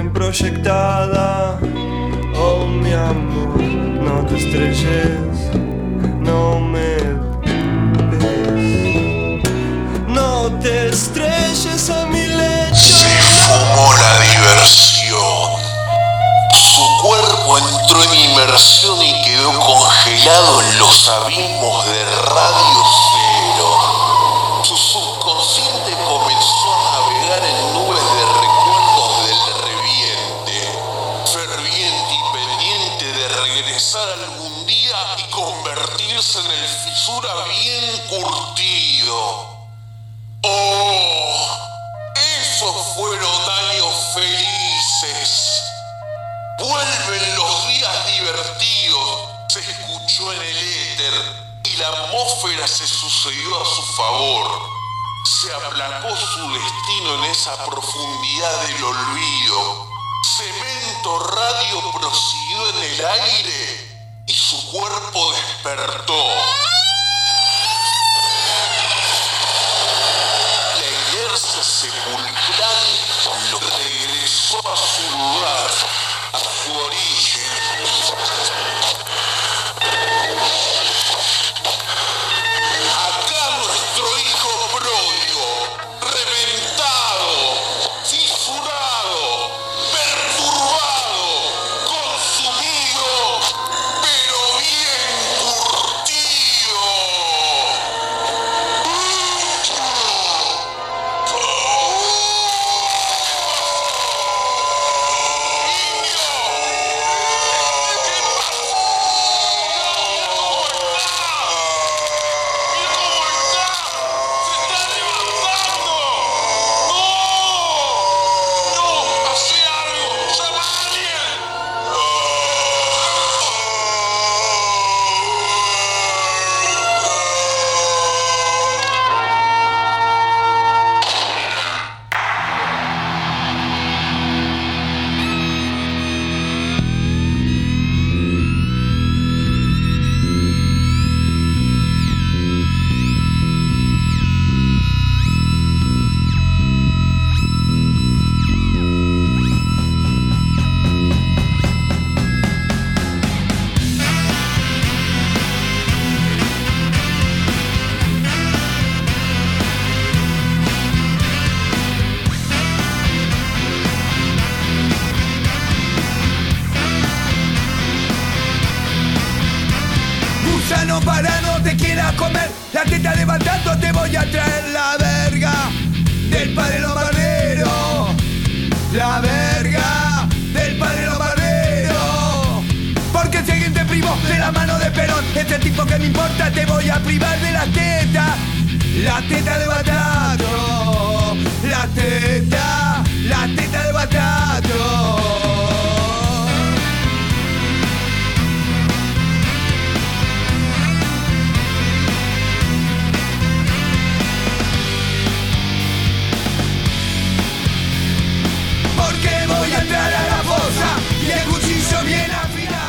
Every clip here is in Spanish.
imagen proyectada. Oh mi amor, no te estrelles, no me ves. No te estrelles a mi lecho. Se fumó la diversión. Su cuerpo entró en inmersión y quedó congelado en los abismos de Radio Cero. En el fisura bien curtido. ¡Oh! Esos fueron años felices. Vuelven los días divertidos, se escuchó en el éter y la atmósfera se sucedió a su favor. Se aplacó su destino en esa profundidad del olvido. Cemento Radio prosiguió en el aire y su cuerpo despertó. La inercia sepulcral regresó a su lugar, a su origen.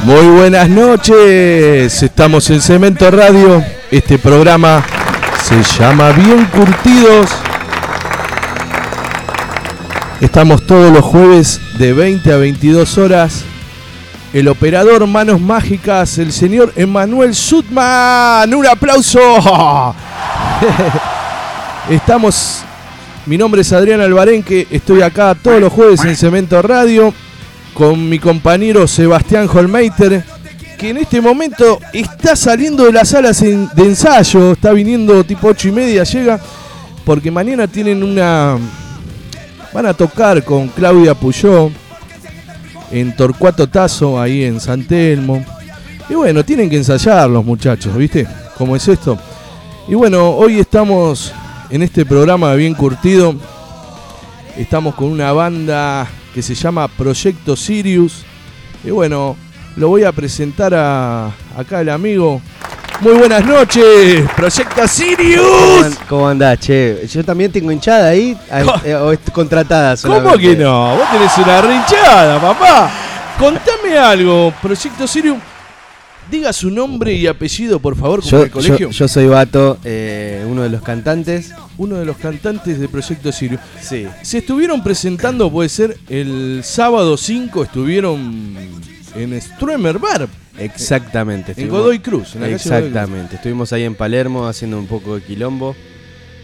Muy buenas noches, estamos en Cemento Radio, este programa se llama Bien Curtidos. Estamos todos los jueves de 20 a 22 horas. El operador Manos Mágicas, el señor Emanuel Sutman. Un aplauso. Estamos, mi nombre es Adrián Albarenque, estoy acá todos los jueves en Cemento Radio con mi compañero Sebastián Holmeiter, que en este momento está saliendo de las salas de ensayo, está viniendo tipo 8 y media, llega, porque mañana tienen una... Van a tocar con Claudia Puyó en Torcuato Tazo, ahí en San Telmo. Y bueno, tienen que ensayar los muchachos, ¿viste? ¿Cómo es esto? Y bueno, hoy estamos en este programa bien curtido. Estamos con una banda que se llama Proyecto Sirius. Y bueno, lo voy a presentar a acá el amigo. Muy buenas noches, Proyecto ¿Cómo, Sirius. an- cómo andás, che? Yo también tengo hinchada ahí, eh, o contratada ¿Cómo que no? Vos tenés una rinchada, papá. Contame algo, Proyecto Sirius. Diga su nombre y apellido, por favor, como Yo, el colegio. yo- yo soy Vato, eh, uno de los cantantes. Uno de los cantantes de Proyecto Sirio. Sí. Se estuvieron presentando, puede ser, el sábado 5 estuvieron en Struemer Bar, Exactamente. en Godoy Cruz. En la calle Godoy Cruz. Exactamente. Estuvimos ahí en Palermo haciendo un poco de quilombo.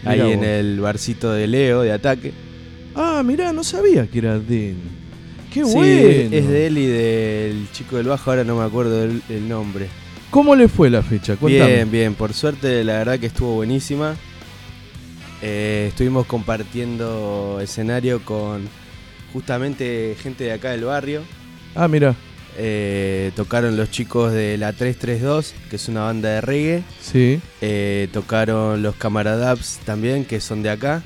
Ahí en el barcito de Leo de ataque. Ah, mirá, no sabía que era de. Qué Sí, bueno. es de él y del chico del bajo, ahora no me acuerdo el, el nombre. ¿Cómo le fue la fecha? Cuéntame. Bien, bien, por suerte la verdad que estuvo buenísima. Eh, estuvimos compartiendo escenario con justamente gente de acá del barrio. Ah, mira, Eh, tocaron los chicos de la 332, que es una banda de reggae. sí. Eh, tocaron los Camaradaps también, que son de acá.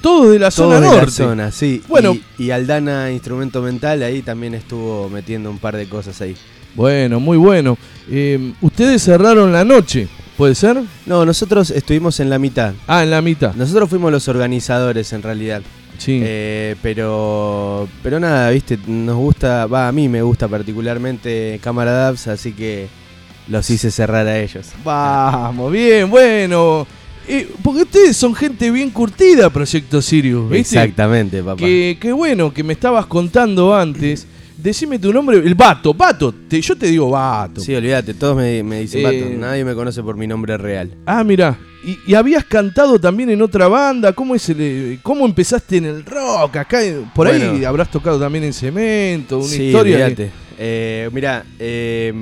Todo de la zona de norte. la zona, sí. Bueno. Y, y Aldana Instrumento Mental ahí también estuvo metiendo un par de cosas ahí. Bueno, muy bueno. Eh, Ustedes cerraron la noche, ¿puede ser? No, nosotros estuvimos en la mitad. Ah, en la mitad. Nosotros fuimos los organizadores en realidad. Sí. Eh, pero pero nada, viste, nos gusta, va, a mí me gusta particularmente Camaradaps, así que los hice cerrar a ellos. Vamos, bien, bueno. Eh, porque ustedes son gente bien curtida, Proyecto Sirius, ¿viste? Exactamente, papá. Que, que bueno, que me estabas contando antes. Decime tu nombre, el Vato, Vato, te- yo te digo Vato. Sí, olvídate, todos me, me dicen Eh, Pato, nadie me conoce por mi nombre real. Ah, mira, y, y habías cantado también en otra banda, ¿cómo es el, eh, cómo empezaste en el rock? Acá, eh, por ahí habrás tocado también en Cemento, una sí, historia. que- olvídate. Eh, mira, eh,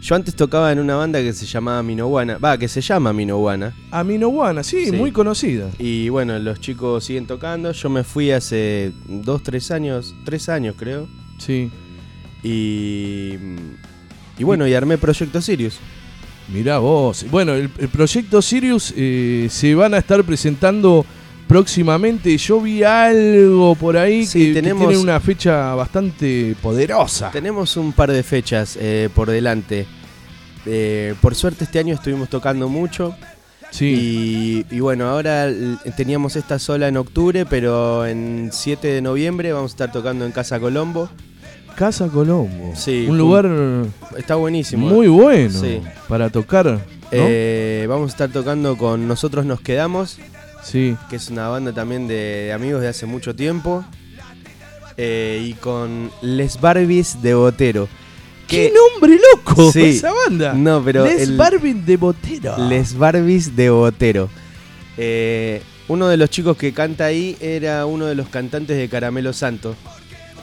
yo antes tocaba en una banda que se llamaba Minoguana, va, que se llama Minoguana. A Minoguana, sí, Sí. muy conocida. Y bueno, los chicos siguen tocando. Yo me fui hace dos, tres años, tres años creo. Sí. Y, y bueno, y armé Proyecto Sirius. Mirá vos. Bueno, el, el proyecto Sirius eh, se van a estar presentando próximamente. Yo vi algo por ahí Sí, que, tiene una fecha bastante poderosa. Tenemos un par de fechas eh, por delante. Eh, por suerte este año estuvimos tocando mucho. Sí. Y, y bueno, ahora teníamos esta sola en octubre, pero en 7 de noviembre vamos a estar tocando en Casa Colombo. Casa Colombo. Sí, Un un- lugar Está buenísimo. muy bueno Sí. para tocar. ¿no? Eh, vamos a estar tocando con Nosotros Nos Quedamos, sí. que es una banda también de amigos de hace mucho tiempo. Eh, y con Les Barbies de Botero. ¡Qué nombre loco! Sí. Esa banda. No, pero Les el- Barbie de Botero. Les Barbies de Botero. Eh, uno de los chicos que canta ahí era uno de los cantantes de Caramelo Santo,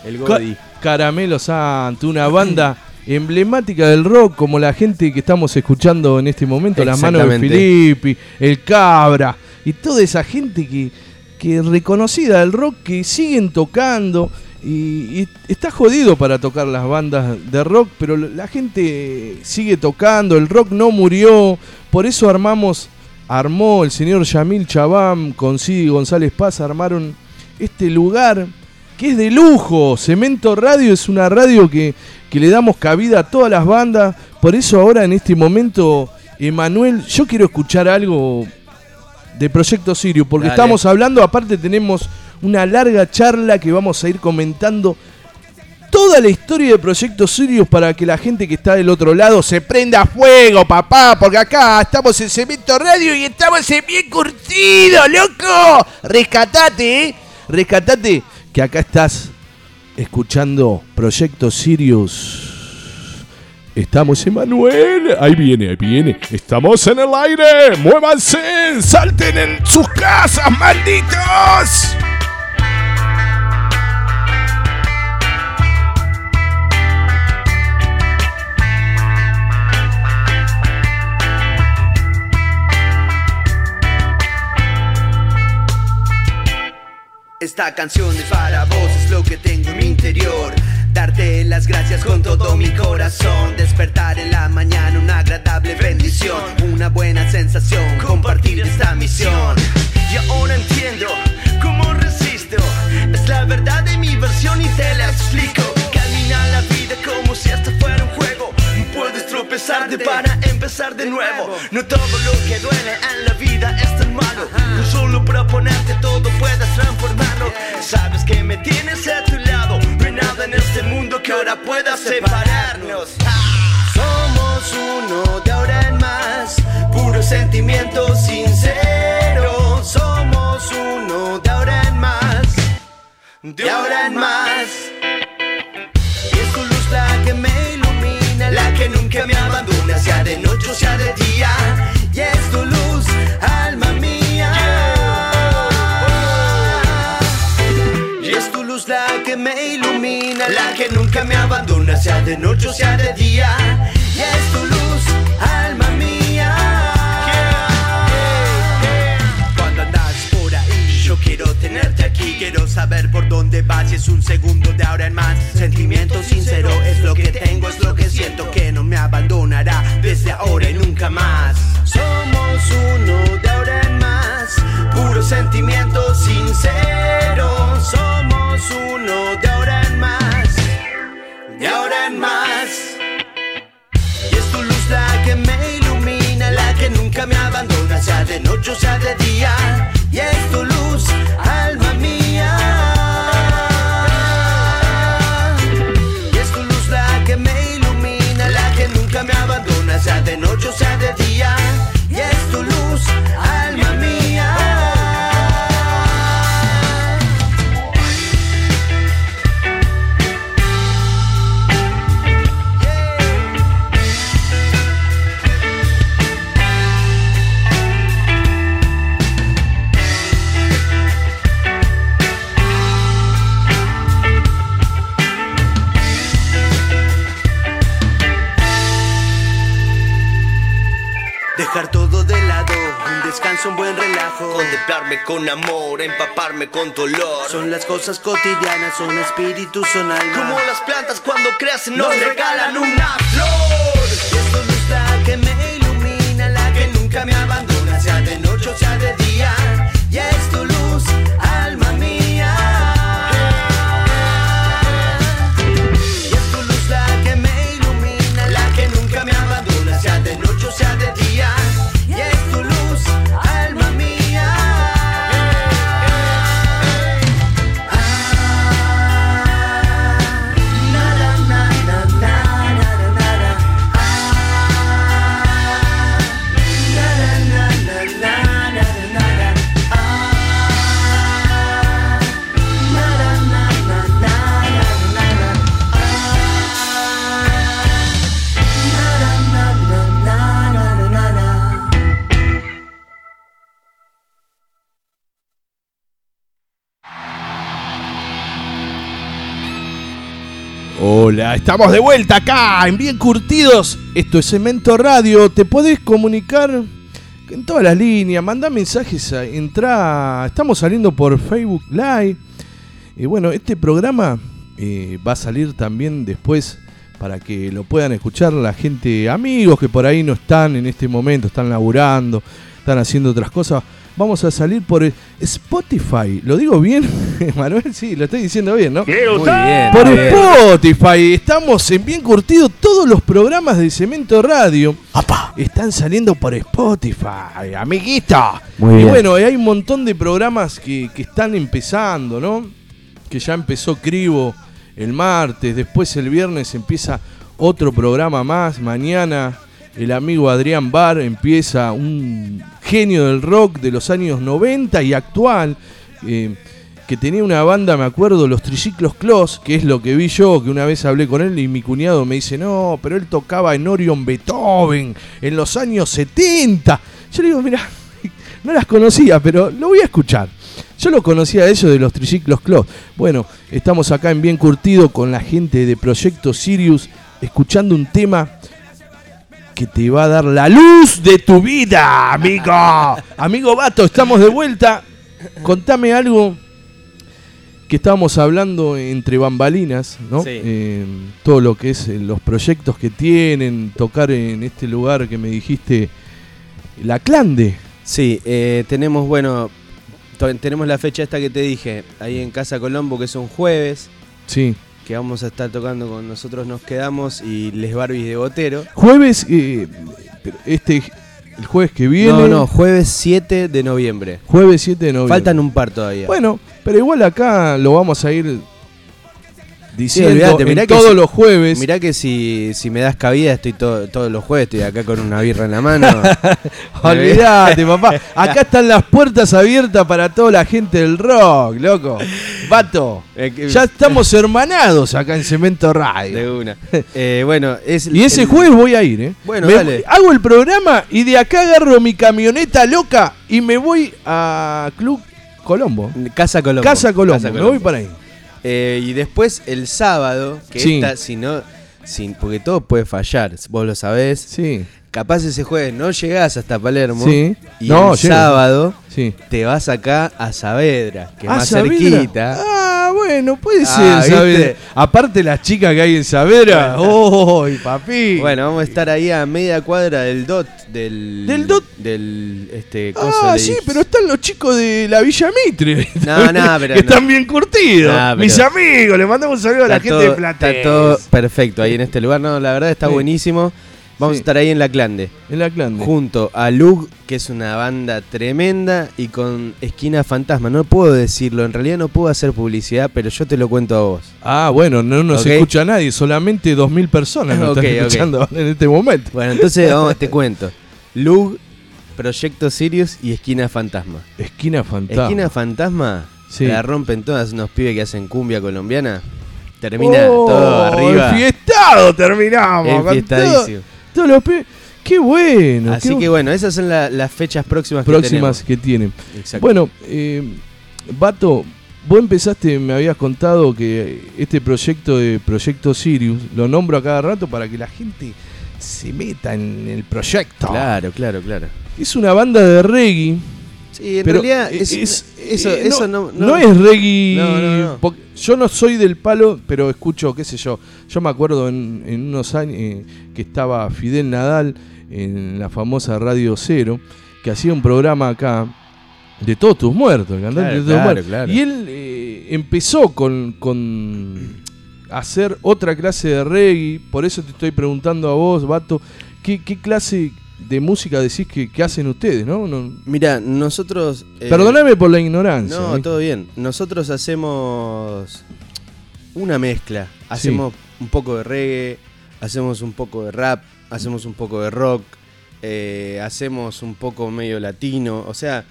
el Ca- Godi. Caramelo Santo, una banda emblemática del rock, como la gente que estamos escuchando en este momento, las manos de. Filippi, el Cabra, y toda esa gente que, que reconocida del rock, que siguen tocando. Y, está jodido para tocar las bandas de rock, pero la gente sigue tocando, el rock no murió, por eso armamos, armó el señor Yamil Chabam con Sidi González Paz, armaron este lugar que es de lujo. Cemento Radio es una radio que, que le damos cabida a todas las bandas. Por eso ahora en este momento, Emanuel, yo quiero escuchar algo de Proyecto Sirio, porque Dale. estamos hablando, aparte tenemos una larga charla que vamos a ir comentando toda la historia de Proyecto Sirius para que la gente que está del otro lado se prenda a fuego, papá, porque acá estamos en Cemento Radio y estamos en bien curtido, loco. Rescatate, eh. Rescatate, que acá estás escuchando Proyecto Sirius. Estamos en Manuel. Ahí viene, ahí viene. Estamos en el aire. Muévanse. Salten en sus casas, malditos. Esta canción es para vos, es lo que tengo en mi interior. Darte las gracias con todo mi corazón. Despertar en la mañana, una agradable bendición. Una buena sensación, compartir esta misión. Y ahora entiendo cómo resisto. Es la verdad de mi versión y te la explico. Camina la vida como si esto fuera un juego. Puedes tropezarte para empezar de nuevo. No todo lo que duele en la vida es tan malo. Con solo proponerte todo puedes transformarlo. Sabes que me tienes a tu lado nada en este mundo que ahora pueda separarnos. Somos uno de ahora en más, puro sentimiento sincero. Somos uno de ahora en más, de ahora en más. Y es tu luz la que me ilumina, la que nunca me abandona, sea de noche o sea de día. Y nunca me abandona, sea de noche o sea de día. Y es tu luz, alma mía. Cuando andas por ahí, yo quiero tenerte aquí, quiero saber por dónde vas y es un segundo de ahora en más. Sentimiento sincero es lo que tengo, es lo que siento que no me abandonará desde ahora y nunca más. Somos uno de ahora en más, puro sentimiento sincero. Somos uno de ahora que me ilumina, la que nunca me abandona, sea de noche o sea de día. Y es tu luz, alma mía. Y es tu luz la que me ilumina, la que nunca me abandona, sea de noche o sea de día. Con amor, empaparme con tu olor. Son las cosas cotidianas, son espíritu, son alma. Como las plantas cuando crecen nos nos regalan regalan estamos de vuelta acá en Bien Curtidos. Esto es Cemento Radio. Te podés comunicar en todas las líneas. Manda mensajes, entra. Estamos saliendo por Facebook Live. Y bueno, este programa eh, va a salir también después para que lo puedan escuchar la gente, amigos que por ahí no están en este momento, están laburando, están haciendo otras cosas. Vamos a salir por Spotify. ¿Lo digo bien, Manuel? Sí, lo estoy diciendo bien, ¿no? Muy bien. Por bien. Spotify, estamos en Bien Curtido. Todos los programas de Cemento Radio están saliendo por Spotify, amiguita. Muy y bien. bueno, hay un montón de programas que, que están empezando, ¿no? Que ya empezó Cribo el martes, después el viernes empieza otro programa más. Mañana el amigo Adrián Bar empieza un genio del rock de los años 90 y actual. eh, que tenía una banda, me acuerdo, los Triciclos Clos, que es lo que vi yo, que una vez hablé con él y mi cuñado me dice, no, pero él tocaba en Orion Beethoven en los años 70. Yo le digo, mira, no las conocía, pero lo voy a escuchar. Yo lo conocía ellos de los Triciclos Clos. Bueno, estamos acá en Bien Curtido con la gente de Proyecto Sirius, escuchando un tema que te va a dar la luz de tu vida, amigo. amigo Vato, estamos de vuelta. Contame algo que estábamos hablando entre bambalinas, ¿no? Sí. Eh, todo lo que es eh, los proyectos que tienen, tocar en este lugar que me dijiste, la Clande. Sí, eh, tenemos, bueno, tenemos la fecha esta que te dije, ahí en Casa Colombo, que es un jueves, Sí. Que vamos a estar tocando con Nosotros Nos Quedamos y Les Barbies de Botero. Jueves, eh, este, el jueves que viene. No, no, jueves 7 de noviembre. Jueves 7 de noviembre. Faltan un par todavía. Bueno, pero igual acá lo vamos a ir diciendo mirá que todos si- los jueves. Mirá que si, si me das cabida, estoy to- todos los jueves, estoy acá con una birra en la mano. Olvídate, papá. Acá están las puertas abiertas para toda la gente del rock, loco. Vato, Eh, ya estamos hermanados acá en Cemento Radio. De una. Eh, bueno, es. Y ese el- jueves voy a ir, ¿eh? Bueno, Me- dale. Hago el programa y de acá agarro mi camioneta loca y me voy a Club Colombo. Casa Colombo. Casa Colombo, Casa me voy para ahí. Eh, y después el sábado, que Sí. esta, si no. Sin, porque todo puede fallar, vos lo sabés. Sí, Capaz ese jueves no llegás hasta Palermo. Sí. Y No, el llego. sábado sí. te vas acá a Saavedra, que es más Saavedra. cerquita. Ah, bueno, puede Ah, ser, Saavedra. Aparte las chicas que hay en Saavedra. ¡Oh, papi! Bueno, vamos a estar ahí a media cuadra del DOT. Del, ¿Del DOT? Del. Este, coso Ah, sí, pero están los chicos de la Villa Mitre. No, no, pero Que no. están bien curtidos. No, Mis amigos, les mandamos un saludo a la gente todo, de Platense. está todo perfecto ahí en este lugar. No, la verdad está Sí. buenísimo. Vamos Sí. a estar ahí en la Clande. En la clan. Junto a Lug, que es una banda tremenda, y con Esquina Fantasma. No puedo decirlo, en realidad no puedo hacer publicidad, pero yo te lo cuento a vos. Ah, bueno, no nos Ok. escucha nadie, solamente 2.000 personas nos Ok, están escuchando en este momento. Bueno, entonces vamos, te cuento. Lug, Proyecto Sirius y Esquina Fantasma. Esquina Fantasma. Esquina Fantasma Sí. la rompen todas unos pibes que hacen cumbia colombiana. Termina Oh, todo arriba. Enfiestado terminamos. Enfiestadísimo. Todo- Todos los Qué bueno. Así qué que bueno, esas son la- las fechas próximas, próximas que que tienen. Exacto. Bueno, eh, Bato, vos empezaste, me habías contado que este proyecto de Proyecto Sirius, lo nombro a cada rato para que la gente se meta en el proyecto. Claro, claro, claro. Es una banda de reggae. Sí, en pero realidad es- es, es- eso, eh, eso no, no, no es reggae. No, no, no. porque Yo no soy del palo, pero escucho, qué sé yo. Yo me acuerdo en, en unos años eh, que estaba Fidel Nadal en la famosa Radio Cero, que hacía un programa acá de todos tus muertos, el cantante Claro, de todos claro, muertos. claro. Y él eh, empezó con, con hacer otra clase de reggae. Por eso te estoy preguntando a vos, Bato, ¿qué, qué clase de música decís que, que hacen ustedes, no? no Mira, nosotros. eh, Perdóname por la ignorancia. No, ¿eh? todo bien. Nosotros hacemos una mezcla. Hacemos un poco de reggae, hacemos un poco de rap, hacemos un poco de rock, eh, hacemos un poco medio latino. O sea,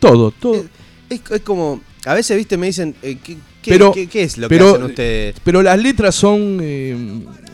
Todo, todo. es, es como. A veces, viste, me dicen. ¿qué, qué- Pero- qué- qué es lo pero- que hacen ustedes? Pero las letras son eh,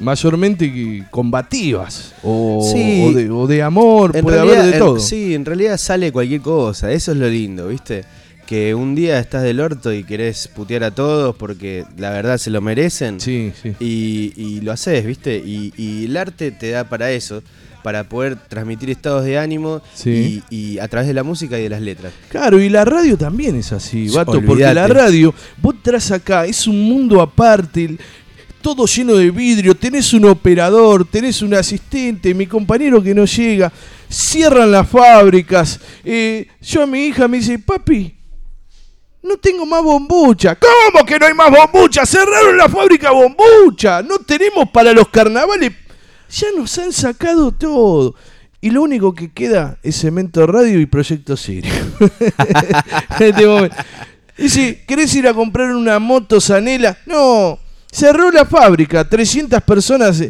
mayormente combativas o, Sí. o de, o de amor, En puede realidad, haber de en- todo. sí, en realidad sale cualquier cosa. Eso es lo lindo, ¿viste? Que un día estás del orto y querés putear a todos porque la verdad se lo merecen. sí, sí. Y, y lo haces, ¿viste? Y, y el arte te da para eso, para poder transmitir estados de ánimo Sí. y, y a través de la música y de las letras. Claro, y la radio también es así, Sí, vato, porque olvídate. la radio, vos traes acá, es un mundo aparte, todo lleno de vidrio, tenés un operador, tenés un asistente, mi compañero que no llega, cierran las fábricas, eh, yo a mi hija me dice, papi, no tengo más bombucha. ¿Cómo que no hay más bombucha? Cerraron la fábrica bombucha. No tenemos para los carnavales. Ya nos han sacado todo. Y lo único que queda es Cemento Radio y Proyecto Sirio. En este momento. Dice, ¿querés ir a comprar una moto Zanela? No, cerró la fábrica, 300 personas.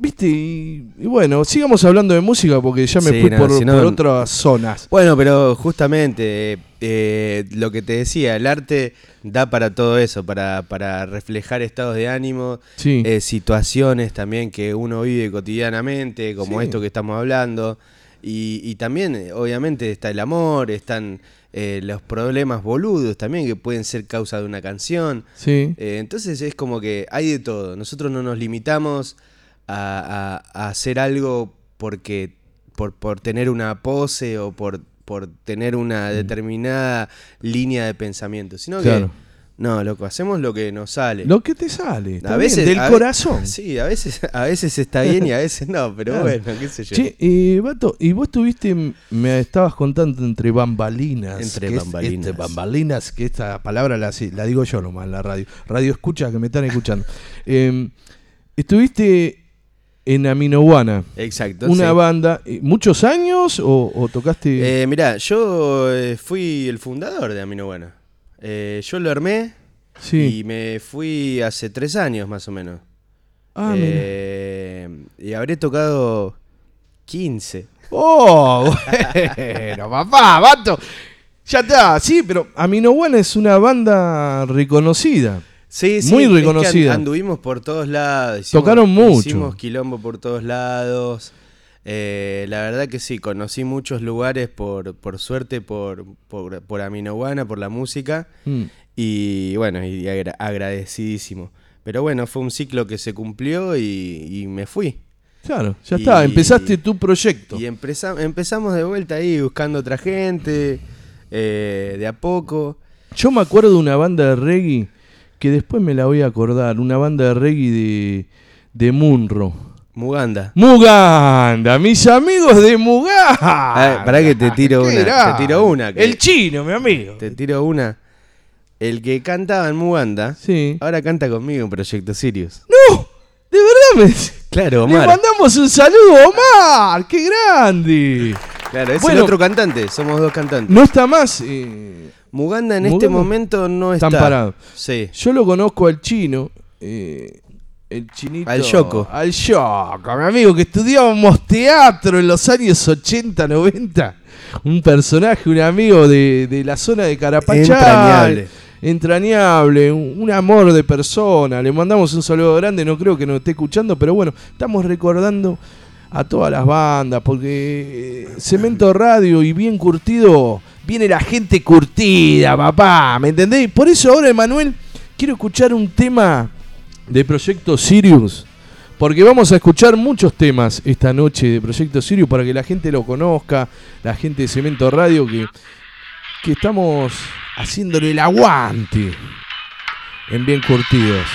¿Viste? Y, y bueno, sigamos hablando de música porque ya me Sí, fui no, por, otras zonas. Bueno, pero justamente eh, eh, lo que te decía, el arte da para todo eso, para, para reflejar estados de ánimo, Sí. eh, situaciones también que uno vive cotidianamente, como Sí. esto que estamos hablando. Y, y también, eh, obviamente, está el amor, están los problemas boludos también que pueden ser causa de una canción. Sí. Entonces es como que hay de todo. Nosotros no nos limitamos a, a- a hacer algo porque por, por tener una pose o por, por tener una determinada línea de pensamiento, sino Mm. Claro. que no, loco, hacemos lo que nos sale. Lo que te sale. a veces bien, del a corazón. Sí, a veces a veces está bien y a veces no, pero Claro. bueno, qué sé yo. Che, eh, Bato, y vos tuviste, me estabas contando entre bambalinas. Entre que es- bambalinas. entre bambalinas, que esta palabra la, la digo yo nomás en la radio. Radio escucha que me están escuchando. Eh, estuviste en Aminoguana, Exacto. una sí. banda, eh, ¿muchos años o, o tocaste? Eh, mirá, yo eh, fui el fundador de Amino Buena. Eh, yo lo armé sí. y me fui hace tres años más o menos. ah. Eh, y habré tocado 15. Oh, bueno, papá, Bato. Ya está, sí, pero Aminoguana es una banda reconocida. Sí, sí, Muy reconocida. and- anduvimos por todos lados. Tocaron mucho. Hicimos quilombo por todos lados. Eh, la verdad que sí, conocí muchos lugares por, por suerte, por, por, por Aminoguana, por la música. Mm. Y bueno, y agra- agradecidísimo. Pero bueno, fue un ciclo que se cumplió y, y me fui. Claro, ya está, Y- empezaste tu proyecto. Y empeza- empezamos de vuelta ahí buscando otra gente, eh, de a poco. Yo me acuerdo de una banda de reggae que después me la voy a acordar, una banda de reggae de, de Munro. Muganda. Muganda, mis amigos de Muganda. Ah, pará que te tiro una, te tiro una, que- El chino, mi amigo. Te tiro una. El que cantaba en Muganda, Sí. ahora canta conmigo en Proyecto Sirius. ¡No! ¿De verdad me Claro, Le Omar. mandamos un saludo Omar! ¡Qué grande! Claro, es Bueno. el otro cantante, somos dos cantantes. No está más. eh, Muganda en Muganda este momento no está. están parados. Sí. Yo lo conozco al chino. eh, el chinito. Al Yoko. Al Yoko, mi amigo, que estudiábamos teatro en los años 80, 90. Un personaje, un amigo de, de la zona de Carapachay. Entrañable. Entrañable, un, un amor de persona. Le mandamos un saludo grande, no creo que nos esté escuchando, pero bueno, estamos recordando a todas las bandas, porque eh, Cemento Radio y Bien Curtido, viene la gente curtida, papá, ¿me entendés? Por eso ahora, Emanuel, quiero escuchar un tema de Proyecto Sirius, porque vamos a escuchar muchos temas esta noche de Proyecto Sirius para que la gente lo conozca, la gente de Cemento Radio, que, que estamos haciéndole el aguante en Bien Curtidos.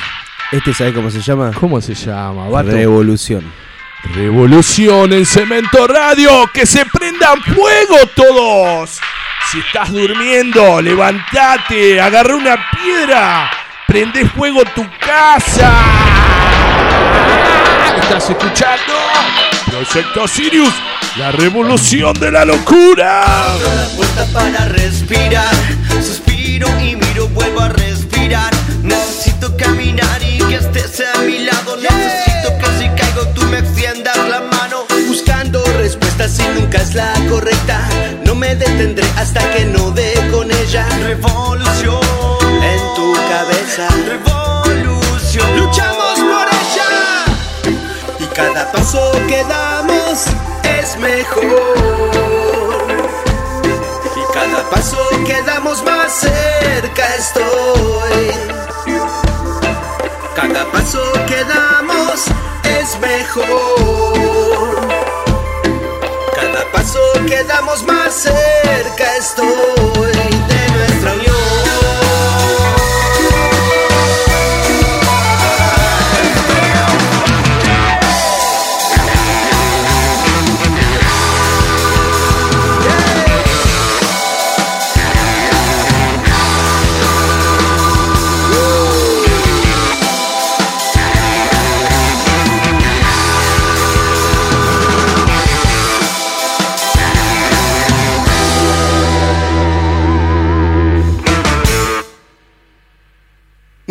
Este, ¿sabes cómo se llama? ¿Cómo se llama? Revolución. Revolución en Cemento Radio, que se prendan fuego todos. Si estás durmiendo, levantate, agarra una piedra, prende fuego tu casa. ¿Estás escuchando? Proyecto Sirius, la revolución de la locura. Para respirar. Suspiro y miro, vuelvo a respirar. Necesito caminar y que estés a mi lado. Y nunca es la correcta. No me detendré hasta que no dé con ella. Revolución en tu cabeza. Revolución. Luchamos por ella. Y cada paso que damos es mejor. Y cada paso que damos más cerca estoy. Cada paso que damos es mejor. Cada paso que damos más cerca estoy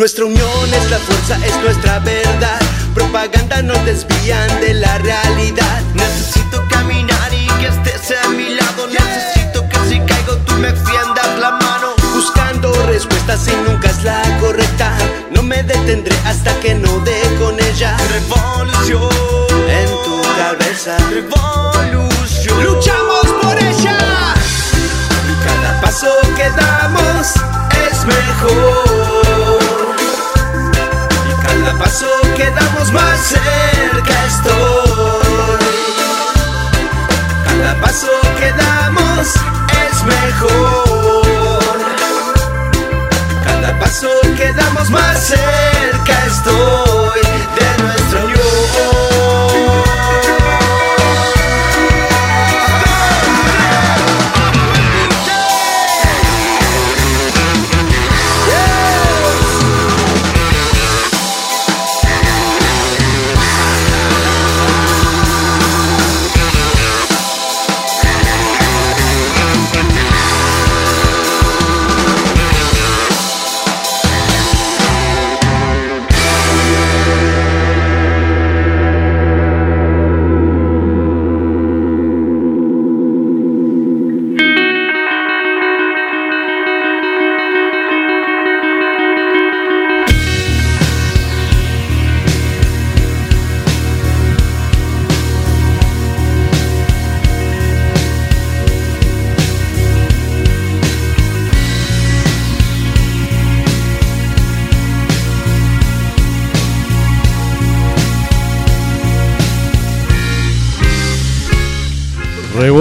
Nuestra unión es la fuerza, es nuestra verdad. Propaganda nos desvían de la realidad. Necesito caminar y que estés a mi lado. Necesito que si caigo tú me extiendas la mano. Buscando respuestas y nunca es la correcta. No me detendré hasta que no dé con ella. Revolución en tu cabeza. Revolución. Luchamos por ella. Y cada paso que damos es mejor. Cada paso que damos más cerca estoy. Cada paso que damos es mejor. Cada paso que damos más cerca estoy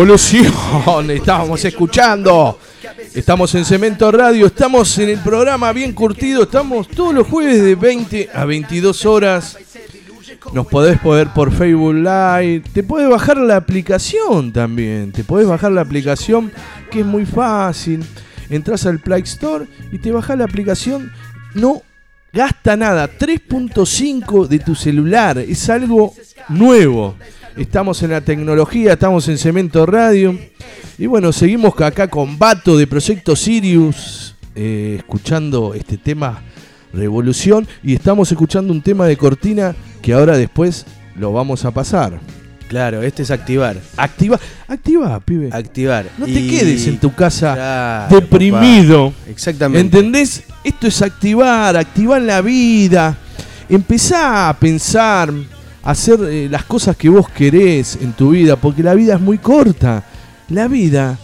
Revolución, estábamos escuchando. Estamos en Cemento Radio, estamos en el programa bien curtido, estamos todos los jueves de 20 a 22 horas. Nos podés poder por Facebook Live, te podés bajar la aplicación también, te podés bajar la aplicación que es muy fácil. Entras al Play Store y te bajás la aplicación, no gasta nada, 3.5 de tu celular, es algo nuevo. Estamos en la tecnología, estamos en Cemento Radio. Y bueno, seguimos acá con Bato de Proyecto Sirius, eh, escuchando este tema Revolución. Y estamos escuchando un tema de cortina que ahora después lo vamos a pasar. Claro, este es activar. Activa, activa, pibe. Activar. no te quedes en tu casa Claro, deprimido. papá. Exactamente. ¿Entendés? Esto es activar, activar la vida. Empezá a pensar, hacer eh, las cosas que vos querés en tu vida, porque la vida es muy corta. La vida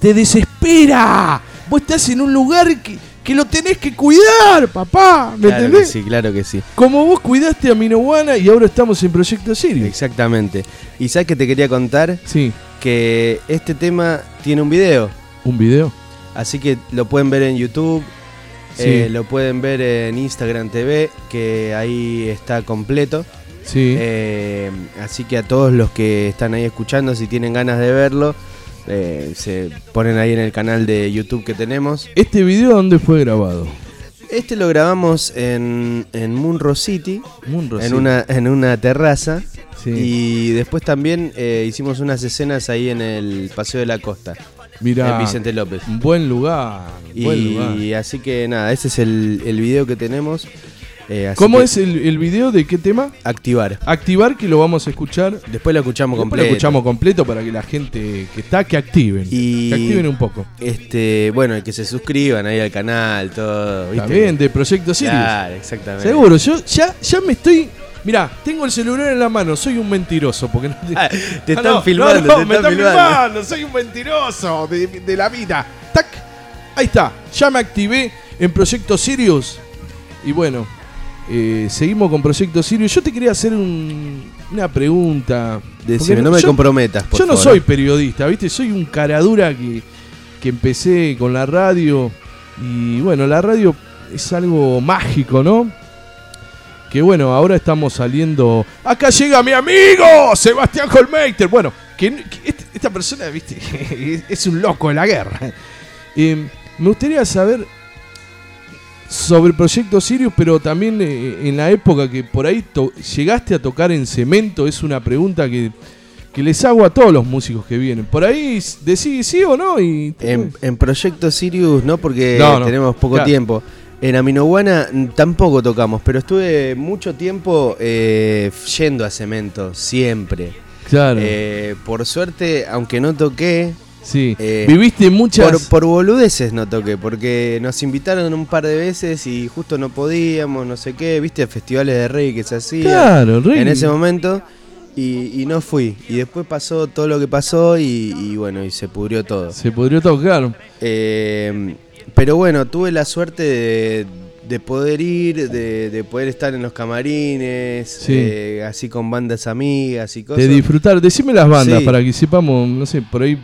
te desespera. Vos estás en un lugar que, que lo tenés que cuidar, papá. ¿Me Claro que entendés? sí, claro que sí. Como vos cuidaste a Minowana y ahora estamos en Proyecto Sirio. Exactamente. Y sabes que te quería contar Sí, que este tema tiene un video. un video. Así que lo pueden ver en YouTube, Sí. eh, lo pueden ver en Instagram TV, que ahí está completo. Sí. Eh, así que a todos los que están ahí escuchando, si tienen ganas de verlo, eh, se ponen ahí en el canal de YouTube que tenemos. ¿Este video dónde fue grabado? Este lo grabamos en, en Munro City, Munro, en, una, en una terraza. Sí. Y después también eh, hicimos unas escenas ahí en el Paseo de la Costa, Mirá, en Vicente López. un buen lugar. Y, buen lugar. así que nada, ese es el, el video que tenemos. Eh, así ¿Cómo que es el, el video de qué tema? Activar. Activar, que lo vamos a escuchar. Después lo escuchamos Después completo. lo escuchamos completo para que la gente que está, que activen. Y- Que activen un poco. Este, bueno, y que se suscriban ahí al canal, todo. ¿viste? También de Proyecto Sirius. Claro, exactamente. Seguro, yo ya, ya me estoy. Mirá, tengo el celular en la mano, soy un mentiroso. Porque no Ah, te Ah, están no, filmando, no, no, te me están están filmando. filmando, soy un mentiroso de, de la vida. ¡Tac! Ahí está, ya me activé en Proyecto Sirius. Y bueno, eh, seguimos con Proyecto Sirius. Yo te quería hacer un- una pregunta. Decime, no me yo- comprometas, por Yo no favor. soy periodista, ¿viste? Soy un caradura que, que empecé con la radio. Y bueno, la radio es algo mágico, ¿no? Que bueno, ahora estamos saliendo. ¡Acá llega mi amigo! Sebastián Holmeiter. Bueno, que, que este- esta persona, ¿viste? es un loco de la guerra. Eh, me gustaría saber sobre el proyecto Sirius, pero también eh, en la época que por ahí llegaste a tocar en cemento, es una pregunta que, que les hago a todos los músicos que vienen. Por ahí decís sí o no y... En, en Proyecto Sirius no, porque No, no, tenemos poco claro. tiempo. En Aminoguana mm, tampoco tocamos, pero estuve mucho tiempo eh, yendo a Cemento, siempre. claro, Eh, por suerte, aunque no toqué, sí. eh, Viviste muchas... por, por boludeces no toqué, porque nos invitaron un par de veces y justo no podíamos, no sé qué, viste, festivales de reggae que se hacían Claro, re- en ese momento. Y, y no fui. Y después pasó todo lo que pasó y, y bueno, y se pudrió todo. Se podría tocar. Eh, pero bueno, tuve la suerte de, de poder ir, de, de poder estar en los camarines, Sí. eh, así con bandas amigas y cosas. De disfrutar. Decime las bandas Sí. para que sepamos, no sé, por ahí...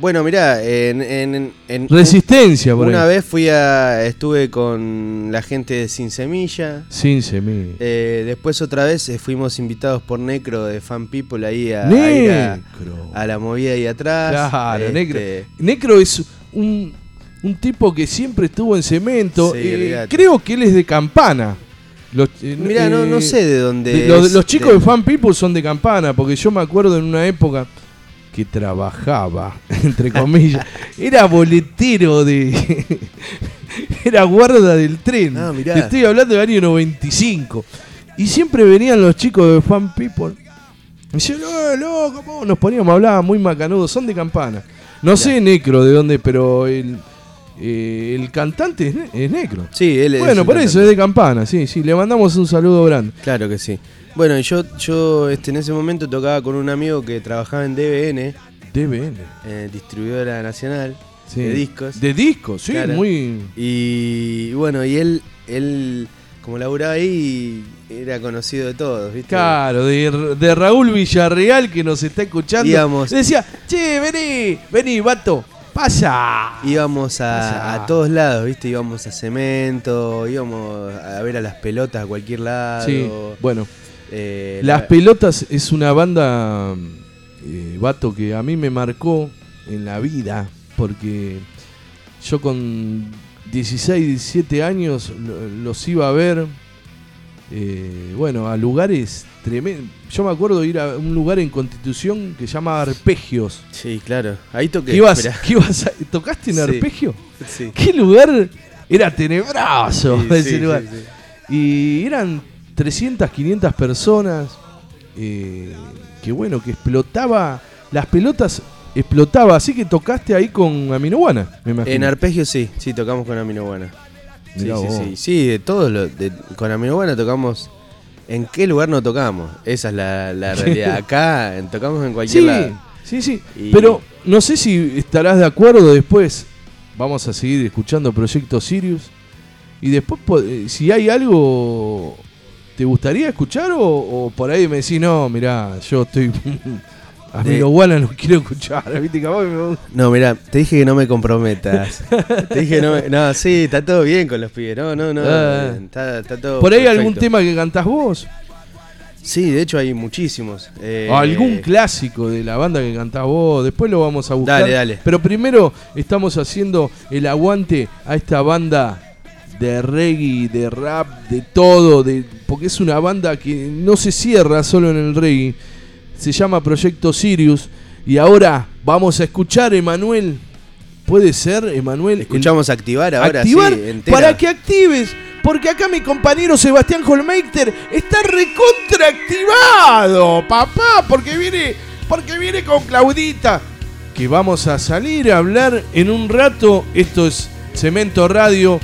Bueno, mirá, en, en- en- Resistencia, por una ahí. vez fui a, estuve con la gente de Sin Semilla. Sin semilla. Eh, después otra vez eh, fuimos invitados por Necro de Fan People ahí a, a ir a, la movida ahí atrás. Claro, Este, Necro. Necro es un, un tipo que siempre estuvo en cemento. Sí, Eh, creo que él es de Campana. Los, eh, Mirá, no, no sé de dónde. de- los, es, los chicos de Fan People son de Campana, porque yo me acuerdo en una época que trabajaba, entre comillas, era boletero de... era guarda del tren. Ah, mirá. Te estoy hablando del año 95. Y siempre venían los chicos de Fan People. Y decían, "Eh, loco, po", nos poníamos a hablar muy macanudos, son de Campana. No sé Necro de dónde, pero el, eh, el cantante es, ne- es Necro. Sí, él es. Bueno, por eso cantante. es de Campana, sí, sí. Le mandamos un saludo grande. Claro que sí. Bueno, y yo, yo este, en ese momento tocaba con un amigo que trabajaba en DBN, DBN. eh, distribuidora nacional Sí. de discos. De discos, sí, Claro. muy. Y bueno, y él, él como laburaba ahí, era conocido de todos, ¿viste? Claro, de, de Raúl Villarreal que nos está escuchando. Íbamos. Decía, che, vení, vení, vato, pasa. Íbamos a, a todos lados, ¿viste? Íbamos a cemento, íbamos a ver a las pelotas a cualquier lado. Sí, bueno, Eh, Las la- Pelotas es una banda, eh, vato, que a mí me marcó en la vida, porque yo con 16, 17 años lo- los iba a ver, eh, bueno, a lugares tremendos. Yo me acuerdo de ir a un lugar en Constitución que se llama Arpegios. Sí, claro. Ahí toqué. ¿Qué ibas, esperá. qué ibas a- ¿Tocaste en Sí. Arpegio? Sí. ¿Qué lugar? Era tenebroso Sí, ese lugar. Y eran 300, 500 personas. eh, que bueno, que explotaba. Las pelotas explotaba. Así que tocaste ahí con Aminoguana, me imagino. En Arpegio sí, sí, tocamos con Aminoguana. Sí, sí, vos. sí. Sí, de todos los. de- con tocamos. ¿En qué lugar no tocamos? Esa es la, la realidad. Acá tocamos en cualquier Sí, lado. sí, sí. Y- Pero no sé si estarás de acuerdo después. Vamos a seguir escuchando Proyecto Sirius. Y después, eh, si hay algo, ¿te gustaría escuchar? O, o por ahí me decís, no, mirá, yo estoy. A De- no quiero escuchar. No, mira, te dije que no me comprometas. te dije no me- No, sí, está todo bien con los pibes. No, no, no. Ah. está, está todo Por ahí perfecto. algún tema que cantás vos. Sí, de hecho hay muchísimos. Eh, algún clásico de la banda que cantás vos. Después lo vamos a buscar. Dale, dale. Pero primero estamos haciendo el aguante a esta banda de reggae, de rap, de todo. De, porque es una banda que no se cierra solo en el reggae. Se llama Proyecto Sirius. Y ahora vamos a escuchar, Emanuel. ¿Puede ser, Emanuel? el- Escuchamos activar ahora activar sí, para que actives. Porque acá mi compañero Sebastián Holmeiter está recontraactivado, papá, porque viene, porque viene con Claudita. Que vamos a salir a hablar en un rato. Esto es Cemento Radio.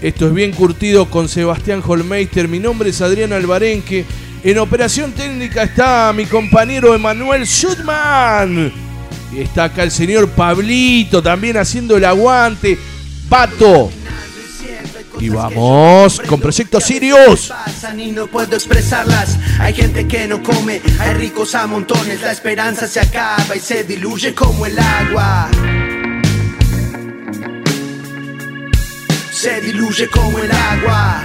Esto es bien curtido con Sebastián Holmeister. Mi nombre es Adrián Albarenque. En operación técnica está mi compañero Emanuel Schutman. Y está acá el señor Pablito también haciendo el aguante. Pato. Y vamos con Proyecto Sirius. pasan y no puedo expresarlas. Hay gente que no come, hay ricos a montones. La esperanza se acaba y se diluye como el agua. Se diluye como el agua.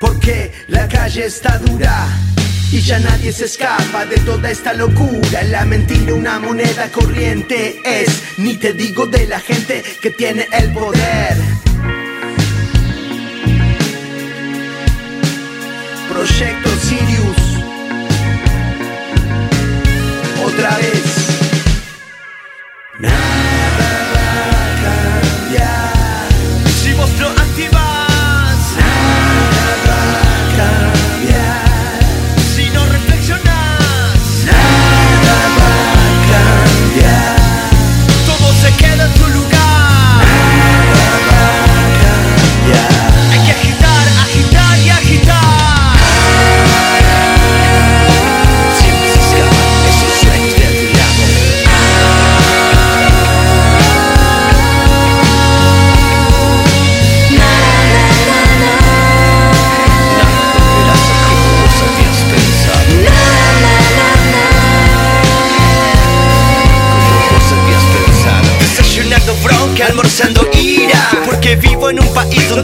Porque la calle está dura y ya nadie se escapa de toda esta locura. La mentira, una moneda corriente es. Ni te digo de la gente que tiene el poder. Proyecto Sirius. Otra vez.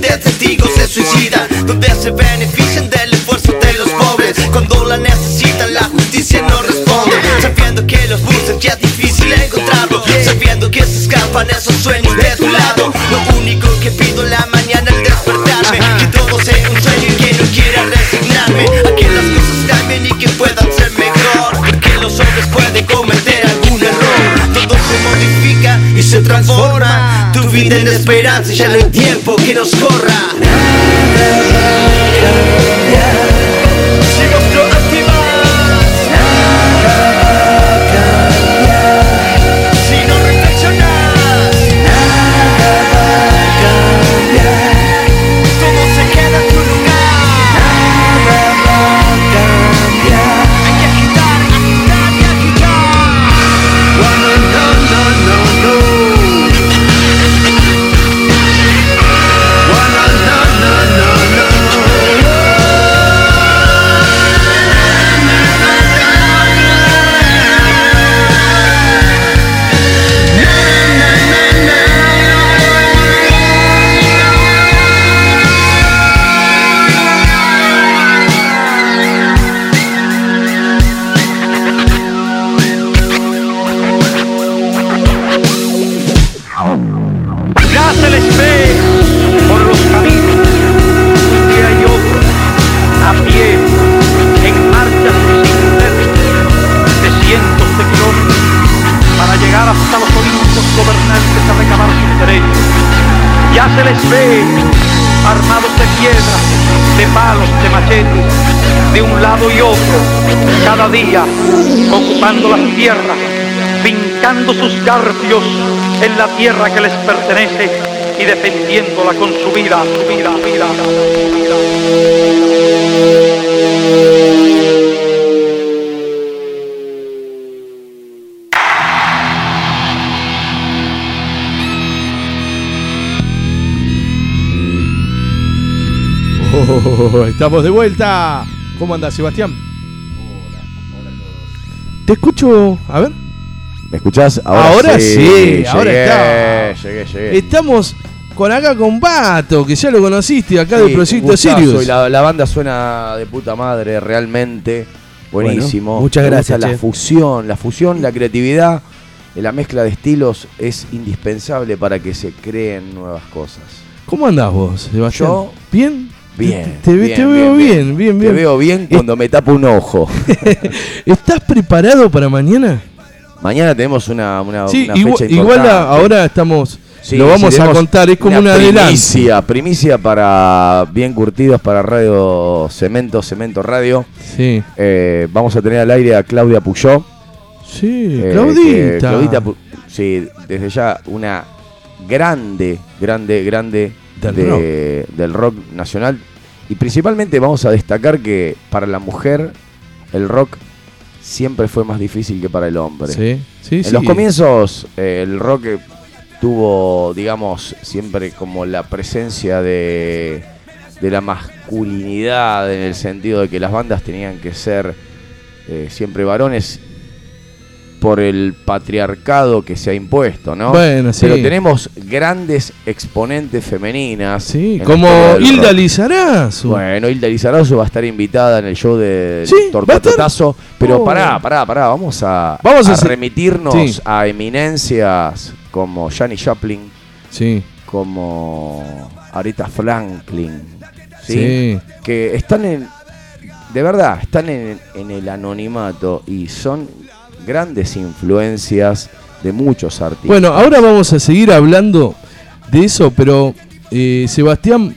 Donde testigos se suicidan. Donde se benefician del esfuerzo de los pobres. Cuando la necesitan, la justicia no responde. Sabiendo que los buses ya es difícil encontrarlo. Sabiendo que se escapan esos sueños de tu lado. Lo único que pido en la mañana al despertarme. Que todo sea un sueño y que no quiera resignarme. A que las cosas cambien y que puedan ser mejor. Porque los hombres pueden cometer algún error. Todo se modifica y se transforma. Tu vida en esperanza ya no hay tiempo que nos corra. Tierras, fincando sus garfios en la tierra que les pertenece y defendiéndola con su vida, su vida, vida, vida. Oh, estamos de vuelta. ¿Cómo anda Sebastián? Te escucho, a ver. ¿Me escuchás? Ahora sí, ahora llegué, está. Llegué, llegué. Estamos con acá con Bato, que ya lo conociste acá Sí, del Proyecto Sirius. La, la banda suena de puta madre, realmente. Buenísimo. Bueno, muchas gracias, La fusión, la fusión, la creatividad, eh, la mezcla de estilos es indispensable para que se creen nuevas cosas. ¿Cómo andás vos, Sebastián? Yo- ¿Bien? Bien. Te, bien, te veo bien, bien, bien. Te veo bien cuando me tapo un ojo. ¿Estás preparado para mañana? Mañana tenemos una, una, Sí, una igual, fecha igual importante. a- ahora estamos. Sí, lo vamos a contar, es como una un adelanto. primicia, primicia para bien curtidos para Radio Cemento, Cemento Radio. Sí, Eh, vamos a tener al aire a Claudia Puyó. sí, eh, que Claudita. Claudita sí, desde ya una grande, grande, grande Del de- del rock nacional. Y principalmente vamos a destacar que para la mujer el rock siempre fue más difícil que para el hombre. Sí, sí, En sí. los comienzos eh, el rock tuvo, digamos, siempre como la presencia de, de la masculinidad en el sentido de que las bandas tenían que ser eh, siempre varones por el patriarcado que se ha impuesto, ¿no? Bueno, sí. Pero tenemos grandes exponentes femeninas. Sí, como Hilda. Lizarazu. Bueno, Hilda Lizarazu va a estar invitada en el show de Sí. Pero Oh. pará, pará, pará. Vamos a, Vamos a a hacer- remitirnos Sí. a eminencias como Janis Joplin, Sí, como Aretha Franklin. ¿sí? sí. Que están en. De verdad, están en, en el anonimato y son grandes influencias de muchos artistas. Bueno, ahora vamos a seguir hablando de eso, pero eh, Sebastián,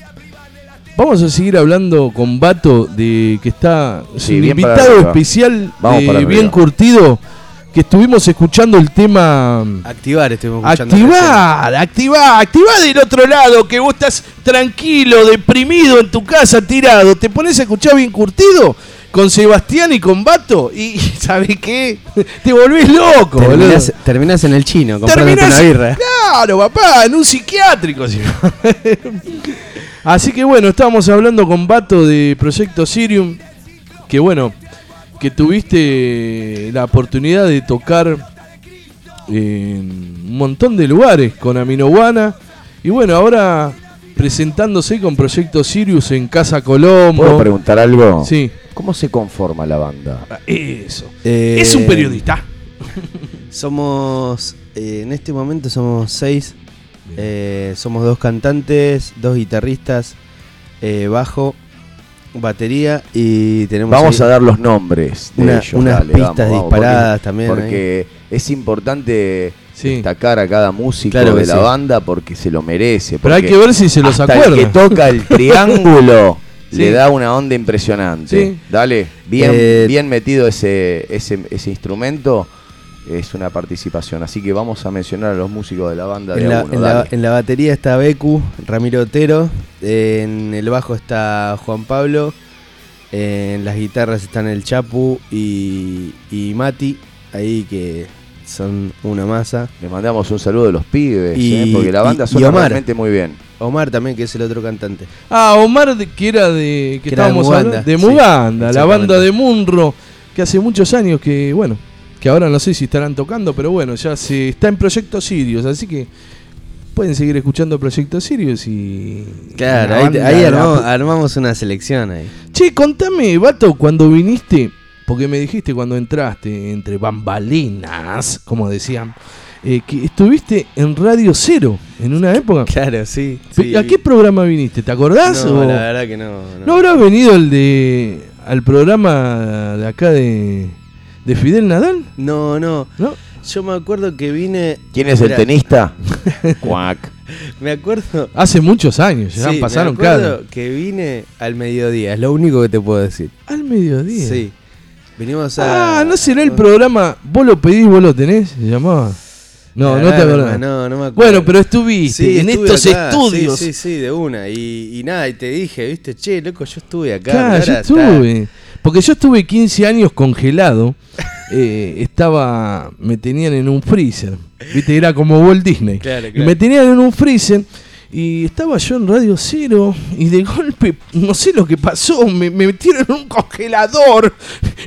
vamos a seguir hablando con Bato de que está es un invitado especial Vamos arriba. bien curtido que estuvimos escuchando el tema Activar, estuvimos escuchando. Activar, activar, activar del otro lado, que vos estás tranquilo, deprimido en tu casa, tirado, te pones a escuchar bien curtido con Sebastián y con Bato y ¿sabes qué? Te volvés loco, boludo. Terminás, terminás en el chino, comprándote Terminás- una birra. Claro, papá, en un psiquiátrico. si no. Así que bueno, estábamos hablando con Bato de Proyecto Sirium, que bueno, que tuviste la oportunidad de tocar en un montón de lugares con Aminoguana. Y bueno, ahora presentándose con Proyecto Sirius en Casa ¿Puedo Colombo. preguntar algo? Sí, ¿Cómo se conforma la banda? eso. Eh, Es un periodista. Somos, eh, en este momento somos seis. Eh, somos dos cantantes, dos guitarristas, eh, bajo, batería y tenemos Vamos ahí a dar los nombres de una- ellos. unas dale, pistas vamos, vamos, disparadas porque- también. Porque es importante Sí. destacar a cada músico Claro de la sí. banda porque se lo merece. Pero hay que ver si se los hasta acuerda. El que toca el triángulo Sí. le da una onda impresionante. Sí. Dale, bien, Eh, bien metido ese, ese, ese instrumento. Es una participación, así que vamos a mencionar a los músicos de la banda de En a la, uno, en la- dale. en la batería está Becu, Ramiro Otero, en el bajo está Juan Pablo, en las guitarras están el Chapu y, y Mati, ahí que son una masa. Le mandamos un saludo de los pibes, Y- eh, porque la banda y- y suena Omar. realmente muy bien. Omar también, que es el otro cantante. Ah, Omar, de- que era de. que Que era de estábamos Muganda. De sí, Muganda, la banda de Munro, que hace muchos años que, bueno, que ahora no sé si estarán tocando, pero bueno, ya se está en Proyecto Sirius, así que pueden seguir escuchando Proyecto Sirius y. Claro, la ahí, banda armamos, armamos una selección ahí. Che, contame, vato, cuando viniste, porque me dijiste cuando entraste entre bambalinas, como decían, eh, que estuviste en Radio Cero en una época. Claro, sí. ¿A qué programa viniste? ¿Te acordás? No, o- la verdad que no. no. ¿No habrá venido el de al programa de acá de, de Fidel Nadal? No, no. ¿No? Yo me acuerdo que vine. ¿Quién es el tenista? Cuac. Me acuerdo. Hace muchos años, ya sí, pasaron me acuerdo cada. que vine al mediodía, es lo único que te puedo decir. Al mediodía. Sí. Venimos a. Ah, ¿no será el programa Vos lo pedís, vos lo tenés? ¿Se llamaba? No, no te acordás. No, no me acuerdo. Bueno, pero estuviste Sí, en estos acá, estudios. Sí, sí, sí, de una. Y, y nada, y te dije, viste, che, loco, yo estuve acá. Claro, yo está- estuve. Porque yo estuve 15 años congelado. eh, estaba. Me tenían en un freezer. Viste, era como Walt Disney. Claro, Y claro. me tenían en un freezer. Y estaba yo en Radio Cero. Y de golpe, no sé lo que pasó. Me, me metieron en un congelador.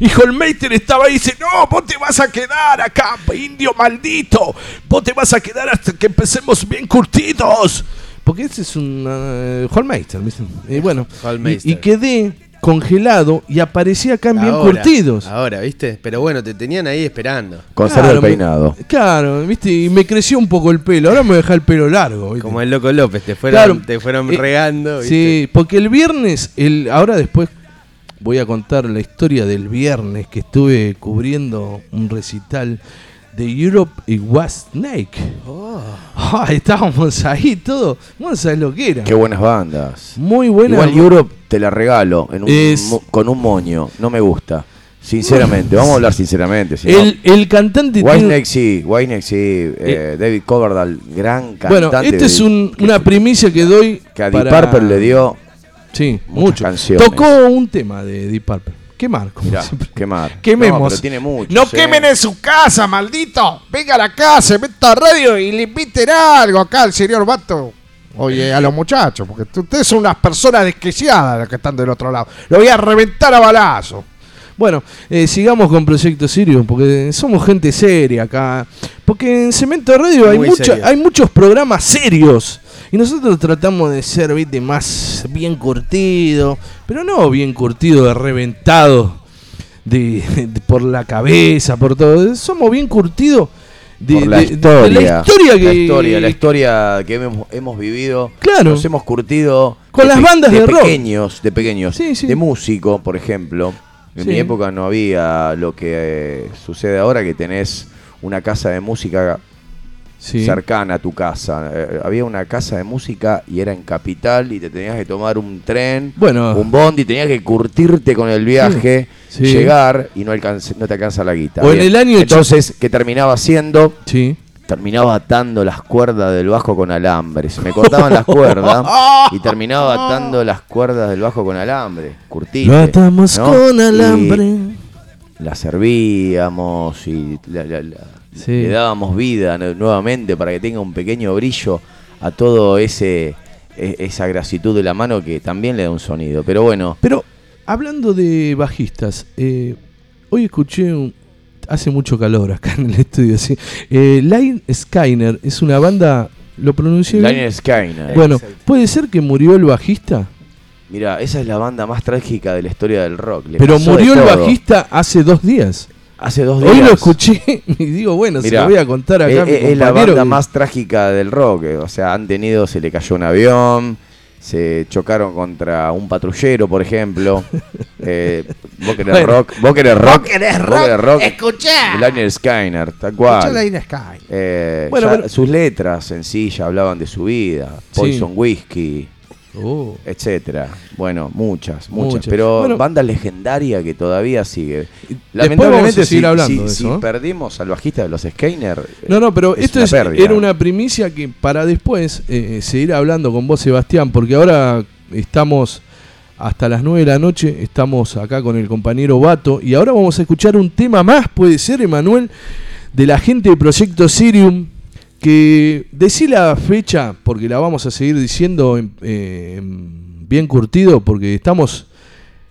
Y Holmeiter estaba ahí y dice: No, vos te vas a quedar acá, indio maldito. Vos te vas a quedar hasta que empecemos bien curtidos. Porque ese es un uh, Holmeister, ¿viste? Y bueno, Holmeister. y, y quedé congelado y aparecía acá en bien Ahora, curtidos. Ahora, viste. Pero bueno, te tenían ahí esperando. Conserva Claro, el me- peinado. Claro, viste, y me creció un poco el pelo. Ahora me voy a dejar el pelo largo. ¿viste? Como el loco López, te fueron, Claro, te fueron eh, regando. ¿viste? Sí, porque el viernes, el, ahora después voy a contar la historia del viernes que estuve cubriendo un recital de Europe y Was Snake. Ah, estábamos ahí todo. Vos sabés lo que era. Qué buenas bandas. Muy buena. Igual Europe te la regalo en un Es- mo- con un moño. No me gusta. Sinceramente, vamos a hablar sinceramente. si no- el, el cantante Whitesnake sí, sí, eh, David Coverdale, gran cantante. Bueno, esta es un- que- una primicia que doy que a Deep para- Purple le dio Sí, muchas mucho. canciones. Tocó un tema de Deep Purple. Quemar, como Mirá, siempre. quemar. Quememos. No, pero tiene mucho. No quemen en su casa, maldito. Venga a la casa, meta a radio y le inviten algo acá al señor Vato. Oye, a los muchachos, porque ustedes son unas personas desquiciadas las que están del otro lado. Lo voy a reventar a balazo. Bueno, eh, sigamos con Proyecto Sirius, porque somos gente seria acá. Porque en Cemento Radio hay, mucho- hay muchos programas serios. Y nosotros tratamos de ser, viste, más bien curtido. Pero no bien curtido, de reventado. De, de- por la cabeza, por todo. Somos bien curtidos de, por la de- de historia. la historia que. La historia, la historia que hemos, hemos vivido. Claro. Nos hemos curtido. Con las bandas de rock. pequeños, De pequeños. Sí, sí. De músico, por ejemplo. En Sí. mi época no había lo que eh, sucede ahora, que tenés una casa de música Sí. cercana a tu casa. Eh, había una casa de música y era en Capital y te tenías que tomar un tren, Bueno. un bondi, tenías que curtirte con el viaje, Sí. llegar y no, alcance- no te alcanza la guita. O en el año Entonces, ¿qué terminaba haciendo? Sí. Terminaba atando las cuerdas del bajo con alambre. Se me cortaban las cuerdas y terminaba atando las cuerdas del bajo con alambre. Curtite. Lo atamos ¿no? con Y alambre. La servíamos y la- la- la- Sí. le dábamos vida nu- nuevamente para que tenga un pequeño brillo a todo ese e- esa grasitud de la mano que también le da un sonido. Pero bueno, Pero hablando de bajistas, eh, hoy escuché un, hace mucho calor acá en el estudio. ¿sí? Eh, Line Skyner es una banda. ¿Lo pronuncié bien? Liner Skyner. Bueno, ¿puede ser que murió el bajista? Mira, esa es la banda más trágica de la historia del rock. Le Pero murió el bajista hace dos días. Hace dos días. Hoy lo escuché y digo, bueno, se Mirá, lo voy a contar acá. Es, a mi es la banda que- más trágica del rock. eh, O sea, han tenido, se le cayó un avión, se chocaron contra un patrullero, por ejemplo. eh, vos querés Bueno. rock, vos querés rock, Vos querés rock, querés rock. escuchá. Liner Skyner, tal cual. la Ina Sky. Eh, Bueno, pero- Sus letras sencillas hablaban de su vida, Sí. Poison Whiskey, Oh. etcétera. Bueno, muchas, muchas. Muchas. Pero Bueno. banda legendaria que todavía sigue. Seguir si, hablando si- de si ¿eh? perdimos al bajista de los Skyner. eh, No, no, pero es esto una es, pérdida. era una primicia que para después eh, seguir hablando con vos, Sebastián, porque ahora estamos hasta las 9 de la noche, estamos acá con el compañero Bato, y ahora vamos a escuchar un tema más, puede ser, Emanuel, de la gente de Proyecto Sirium, que decí la fecha, porque la vamos a seguir diciendo en- eh, en bien curtido, porque estamos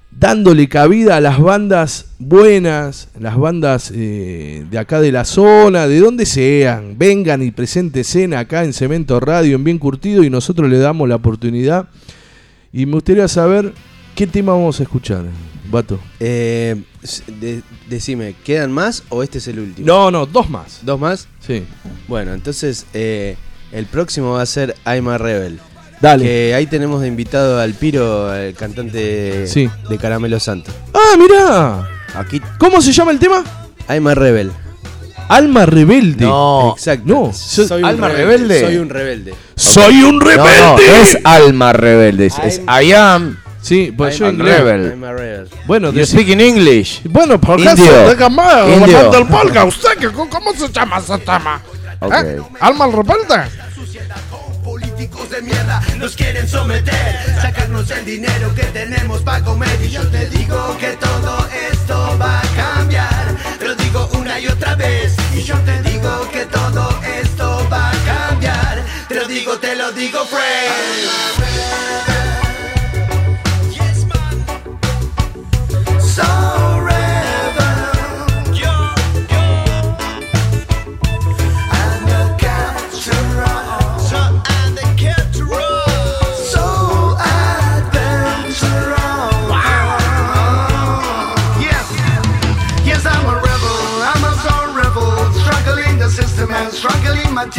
dándole cabida a las bandas buenas, las bandas eh, de acá de la zona, de donde sean, vengan y preséntense acá en Cemento Radio, en Bien Curtido, y nosotros le damos la oportunidad. Y me gustaría saber qué tema vamos a escuchar, Vato. Eh, de- decime, ¿quedan más o este es el último? No, no, dos más. ¿Dos más? Sí. Bueno, entonces eh, el próximo va a ser I'm a Rebel. Dale. Que ahí tenemos de invitado al Piro, el cantante Sí. de Caramelo Santo. Ah, mirá. Aquí ¿Cómo se llama el tema? I'm a Rebel. Alma rebelde. No. Exacto. No, soy un ¿Alma rebelde? Soy un rebelde. Soy un No, rebelde. no, no es alma rebelde, es, es I am Sí, pues yo I'm inglés. rebel. I'm a rebel. Bueno, You speak in English. bueno, por Indio. acaso, Déjame, Indio. levanta el polka, ¿usted qué- cómo se llama ese tema? Ok. ¿Eh? ¿Alma al rebelde? Políticos de mierda nos quieren someter, sacarnos el dinero que tenemos para comer. Y yo te digo que todo esto va a cambiar. Te lo digo una y otra vez. Y yo te digo que todo esto va a cambiar. Te lo digo, te lo digo, Frank.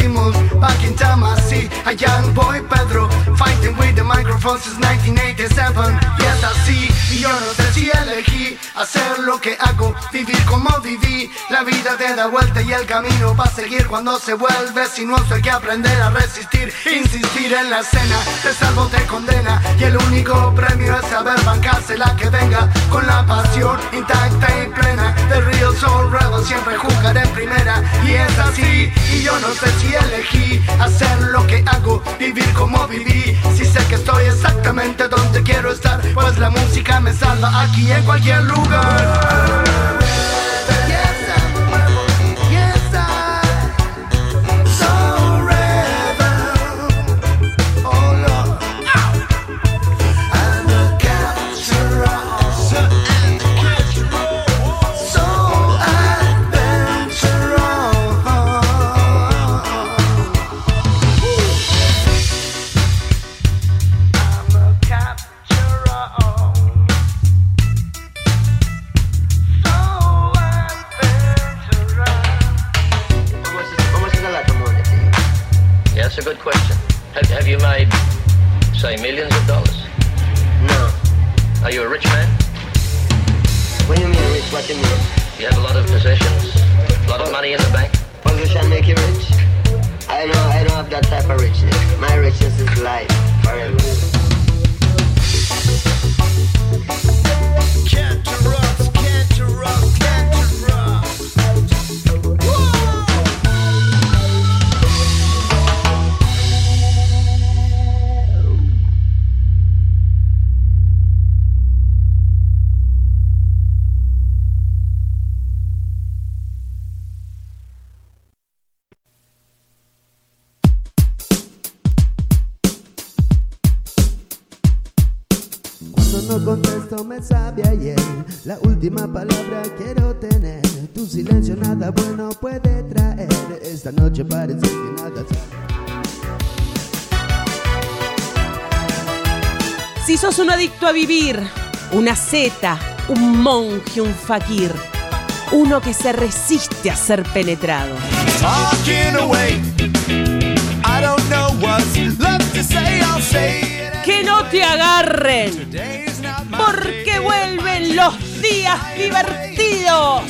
Moves Back in time I see a young boy Pedro Fighting with the microphone since 1987 Yes I see Y yo no sé si elegí hacer lo que hago Vivir como viví. La vida te da vuelta y el camino va a seguir cuando se vuelve. Sinuoso Hay que aprender a resistir Insistir en la escena. Te salvo, te condena Y el único premio es saber bancarse la que venga Con la pasión intacta y plena Y es así. Y yo no sé si elegí hacer lo que hago Vivir como viví. Si sé que estoy exactamente donde quiero estar Pues la música me salva aquí en cualquier lugar vivir, una zeta, un monje, un fakir, uno que se resiste a ser penetrado. Que no te agarren, porque vuelven los días divertidos.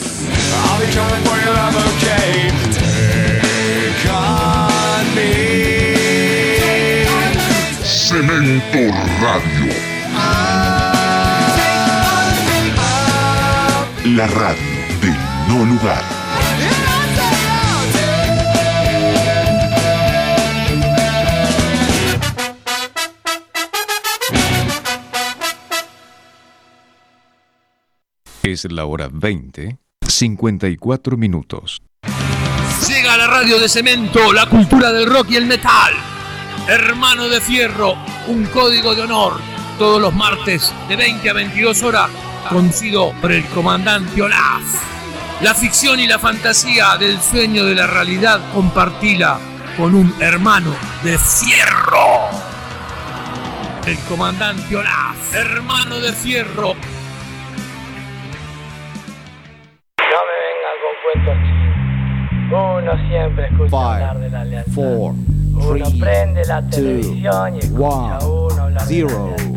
I'll be La radio del no lugar. Es la hora 20, 54 minutos. Llega a la radio de cemento, la cultura del rock y el metal. Hermano de Fierro, un código de honor. Todos los martes de 20 a 22 horas, conocido por el comandante Olaf. La ficción y la fantasía del sueño de la realidad compartila con un hermano de Fierro. El comandante Olaf, hermano de Fierro. No me vengan con cuentos chinos. Uno siempre escucha hablar de la lealtad. uno prende la televisión y escucha a uno hablar de la lealtad.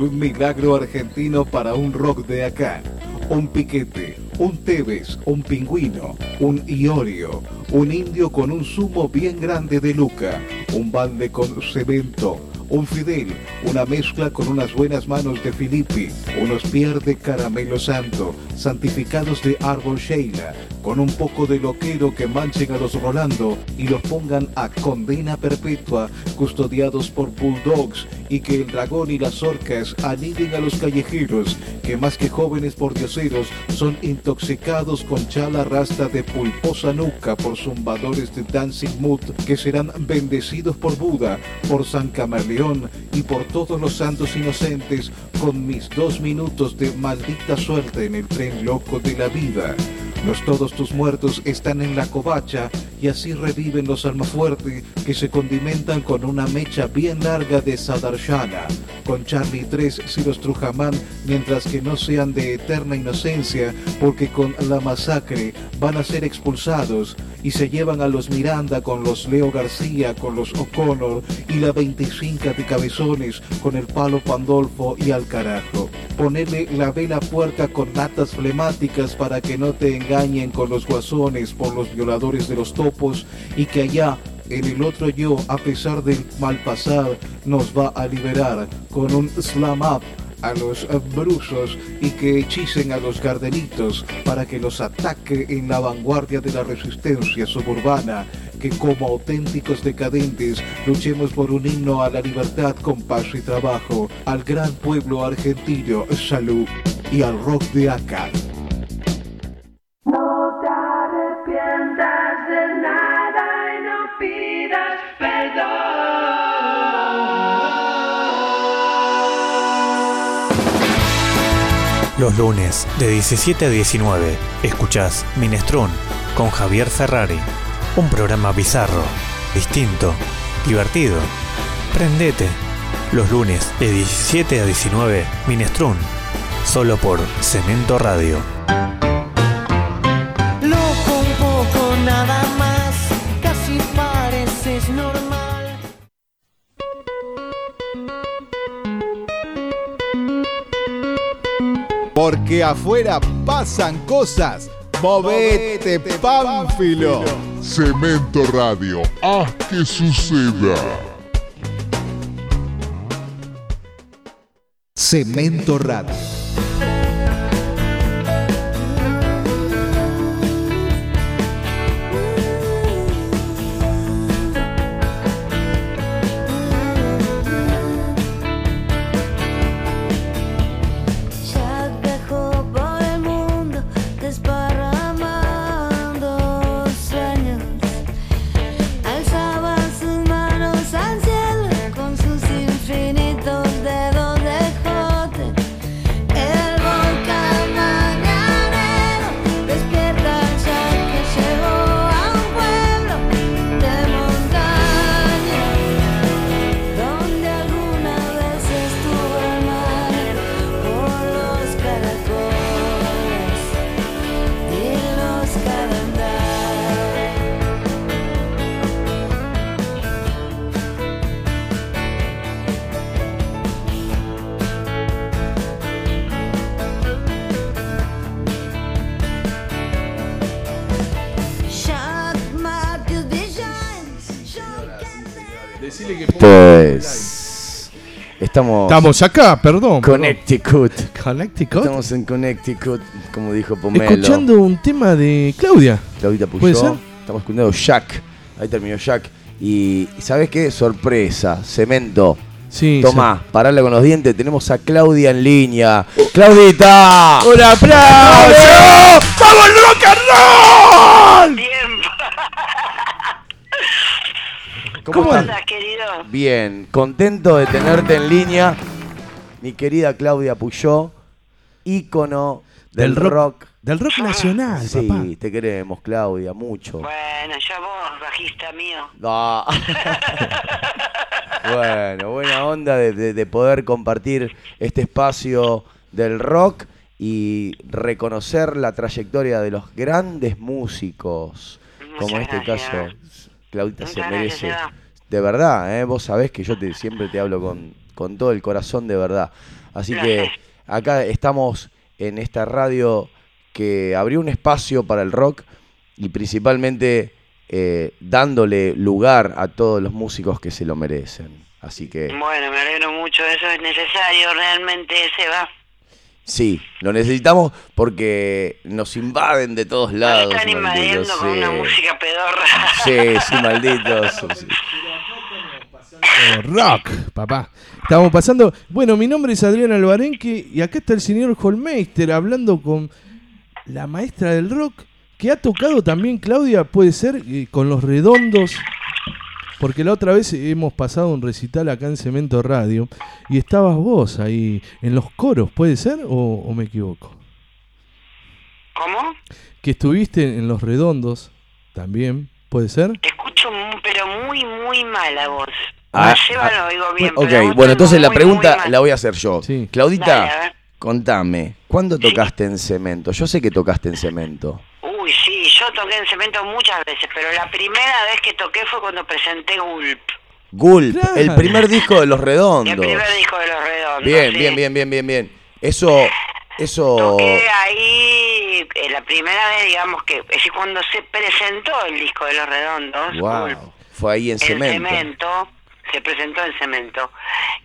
Un milagro argentino para un rock de acá. un piquete, un tebes, un pingüino, un iorio, un indio con un zumo bien grande de luca, un balde con cemento, un fidel, una mezcla con unas buenas manos de Filippi, unos pier de caramelo santo, santificados de árbol Sheila, con un poco de loquero que manchen a los Rolando y los pongan a condena perpetua, custodiados por bulldogs, y que el dragón y las orcas aniden a los callejeros, que más que jóvenes pordioseros son intoxicados con chala rasta de pulposa nuca por zumbadores de Dancing Mood, que serán bendecidos por Buda, por San Camaleón y por todos los santos inocentes con mis dos minutos de maldita suerte en el tren loco de la vida. Los todos tus muertos están en la covacha y así reviven los almafuerte que se condimentan con una mecha bien larga de Sadarshana, con Charlie 3 si los Trujamán, mientras que no sean de eterna inocencia, porque con la masacre van a ser expulsados y se llevan a los Miranda con los Leo García, con los O'Connor y la 25 de cabezones con el palo Pandolfo y al carajo. Ponerle la vela puerca con latas flemáticas para que no te engañen con los guasones por los violadores de los topos y que allá en el otro yo, a pesar del mal pasar, nos va a liberar con un slam up a los eh, brusos y que hechicen a los gardenitos para que los ataque en la vanguardia de la resistencia suburbana, que como auténticos decadentes luchemos por un himno a la libertad con paz y trabajo, al gran pueblo argentino, salud y al rock de acá. No te arrepientas de nada y no pidas perdón. Los lunes de 17 a 19 escuchás Minestrón con Javier Ferrari. Un programa bizarro, distinto, divertido. Prendete. Los lunes de 17 a 19 Minestrón. Solo por Cemento Radio. Porque afuera pasan cosas. Movete, Pánfilo. Cemento Radio, haz que suceda. Cemento Radio. Pues, estamos, Estamos acá, perdón. Connecticut. Connecticut. Estamos en Connecticut, como dijo Pomelo. Escuchando un tema de Claudia. Claudita ¿Puede Puyó. ser? Estamos escuchando Jack. Ahí terminó Jack. Y, ¿sabes qué? Sorpresa, cemento. Sí, Tomá, parala con los dientes. Tenemos a Claudia en línea. ¡Claudita! ¡Un aplauso! ¡Vamos el rock and roll! ¿Cómo, ¿Cómo estás? andas, Bien, contento de tenerte en línea. Mi querida Claudia Puyó, ícono del, Del rock- rock. del rock nacional, Sí, papá. te queremos, Claudia, mucho. Bueno, ya vos, bajista mío. No. bueno, buena onda de, de- de poder compartir este espacio del rock y reconocer la trayectoria de los grandes músicos, como en este caso Claudita se merece. gracias, De verdad, ¿eh? vos sabés que yo te, siempre te hablo con, con todo el corazón de verdad. Así que acá estamos en esta radio que abrió un espacio para el rock y principalmente eh, dándole lugar a todos los músicos que se lo merecen. Así que Bueno, me alegro mucho, eso es necesario realmente, Seba. sí, lo necesitamos porque nos invaden de todos lados. Están invadiendo con una música pedorra. Sí, sí, malditos. sí. Rock, papá. Estamos pasando. Bueno, mi nombre es Adrián Albarenque y acá está el señor Holmeister hablando con la maestra del rock que ha tocado también, Claudia, puede ser, eh, con los redondos. Porque la otra vez hemos pasado un recital acá en Cemento Radio y estabas vos ahí en los coros, ¿puede ser o, o me equivoco? ¿Cómo? Que estuviste en los redondos también, ¿puede ser? Te escucho, pero muy, muy mal a vos. Ah, ah, lo oigo bien, Ok, pero bueno, entonces la pregunta la voy a hacer yo. Claudita, Dale, a ver. contame, ¿cuándo tocaste en cemento? Yo sé que tocaste en cemento. Uy, sí, yo toqué en cemento muchas veces, pero la primera vez que toqué fue cuando presenté Gulp, Gulp, el primer disco de Los Redondos. el primer disco de Los Redondos. Bien, sí. bien, bien, bien, bien, bien. Eso, eso. Toqué ahí eh, la primera vez, digamos que, es decir, cuando se presentó el disco de Los Redondos, Gulp, Wow, fue ahí en en cemento. cemento, se presentó en cemento.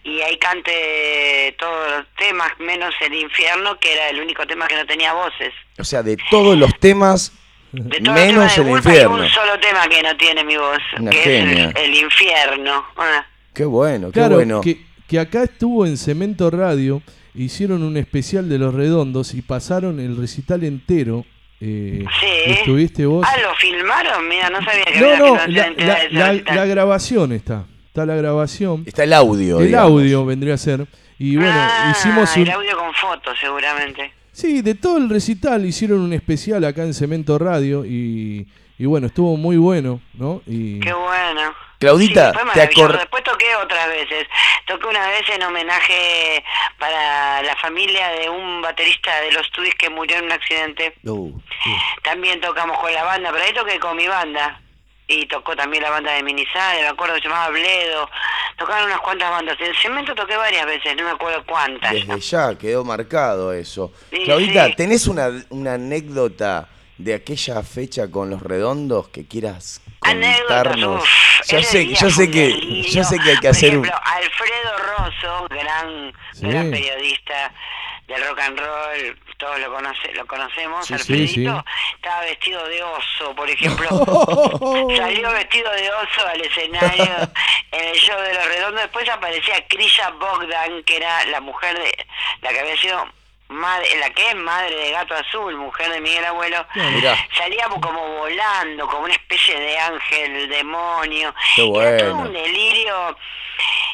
Y ahí canté todos los temas, menos El Infierno, que era el único tema que no tenía voces. O sea, de todos los temas, De todos los menos temas de el hay infierno. un solo tema que no tiene mi voz, Una que genia. es el, el Infierno. Ah. Qué bueno, qué Claro, bueno. que, que acá estuvo en Cemento Radio, hicieron un especial de los redondos y pasaron el recital entero. eh, Sí. Estuviste vos. Ah, ¿lo filmaron? Mira, no sabía que No, había no, la, entera la- la- la grabación está. Está la grabación. Está el audio. El digamos. audio vendría a ser. Y bueno, Ah, hicimos el un. audio con fotos, seguramente. Sí, de todo el recital hicieron un especial acá en Cemento Radio y, y bueno, estuvo muy bueno, ¿no? Y Qué bueno. Claudita, Sí, te maravilloso. acor- Después toqué otras veces. Toqué una vez en homenaje para la familia de un baterista de los Tudis que murió en un accidente. Uh, También tocamos con la banda, pero ahí toqué con mi banda. Y tocó también la banda de Minizade, me acuerdo que se llamaba Bledo. Tocaron unas cuantas bandas. En Cemento toqué varias veces, no me acuerdo cuántas. Desde ya quedó marcado eso. Sí, Claudita, sí. ¿tenés una, una anécdota de aquella fecha con los redondos que quieras contarnos? yo sé, yo sé un que, yo sé que hay que Por hacer un. ejemplo, Alfredo Rosso, gran, Sí. gran periodista del rock and roll, todos lo, conoce, lo conocemos, Sí, Alfredito, sí. estaba vestido de oso, por ejemplo. Salió vestido de oso al escenario en el show de Los Redondos. Después aparecía Krisha Bogdan, que era la mujer de la que había sido madre, la que es madre de Gato Azul, mujer de Miguel Abuelo. Mirá. Salía como volando, como una especie de ángel, demonio. Era todo un delirio.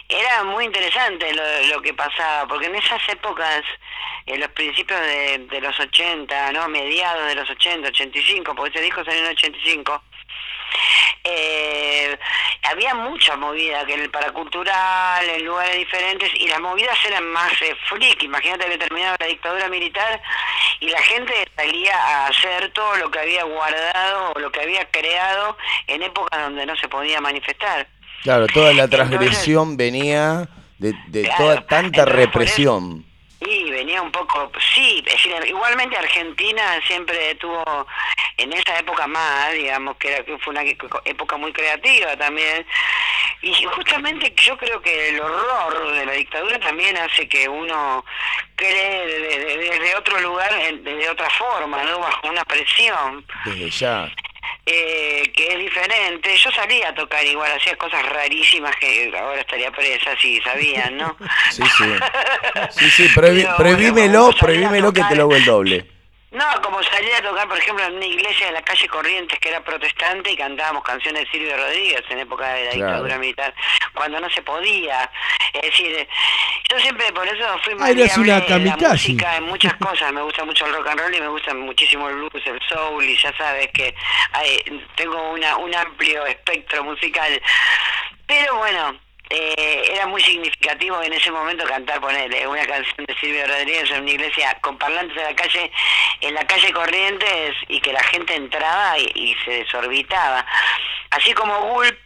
Era muy interesante lo, lo que pasaba, porque en esas épocas, en los principios de, de los 80, ¿no? Mediados de los 80, 85, porque ese disco salió en el 85, eh, había mucha movida que en el paracultural, en lugares diferentes, y las movidas eran más eh, freak. Imagínate que terminaba la dictadura militar y la gente salía a hacer todo lo que había guardado o lo que había creado en épocas donde no se podía manifestar. Claro, toda la transgresión venía de, de Claro, toda tanta represión. Y venía un poco, sí, es decir, igualmente Argentina siempre tuvo en esa época más, digamos, que, era, fue una época muy creativa también. Y justamente yo creo que el horror de la dictadura también hace que uno cree desde, desde otro lugar, desde otra forma, ¿no? Bajo una presión Desde ya. Eh, que es diferente. Yo salía a tocar igual, hacía cosas rarísimas que ahora estaría presa si sabían, ¿no? Sí, sí. Sí, sí, prohibímelo, bueno, prohibímelo que te lo hago el doble. No, como salir a tocar, por ejemplo, en una iglesia de la calle Corrientes que era protestante y cantábamos canciones de Silvio Rodríguez en época de la Claro. dictadura militar, cuando no se podía. Es decir, yo siempre por eso fui maleable una la música, en muchas cosas. Me gusta mucho el rock and roll y me gusta muchísimo el blues, el soul y ya sabes que hay- tengo una, un amplio espectro musical. Pero bueno, eh, era muy significativo en ese momento cantar, ponerle una canción de Silvio Rodríguez en una iglesia con parlantes en la calle, en la calle Corrientes y que la gente entraba y, y se desorbitaba. Así como Gulp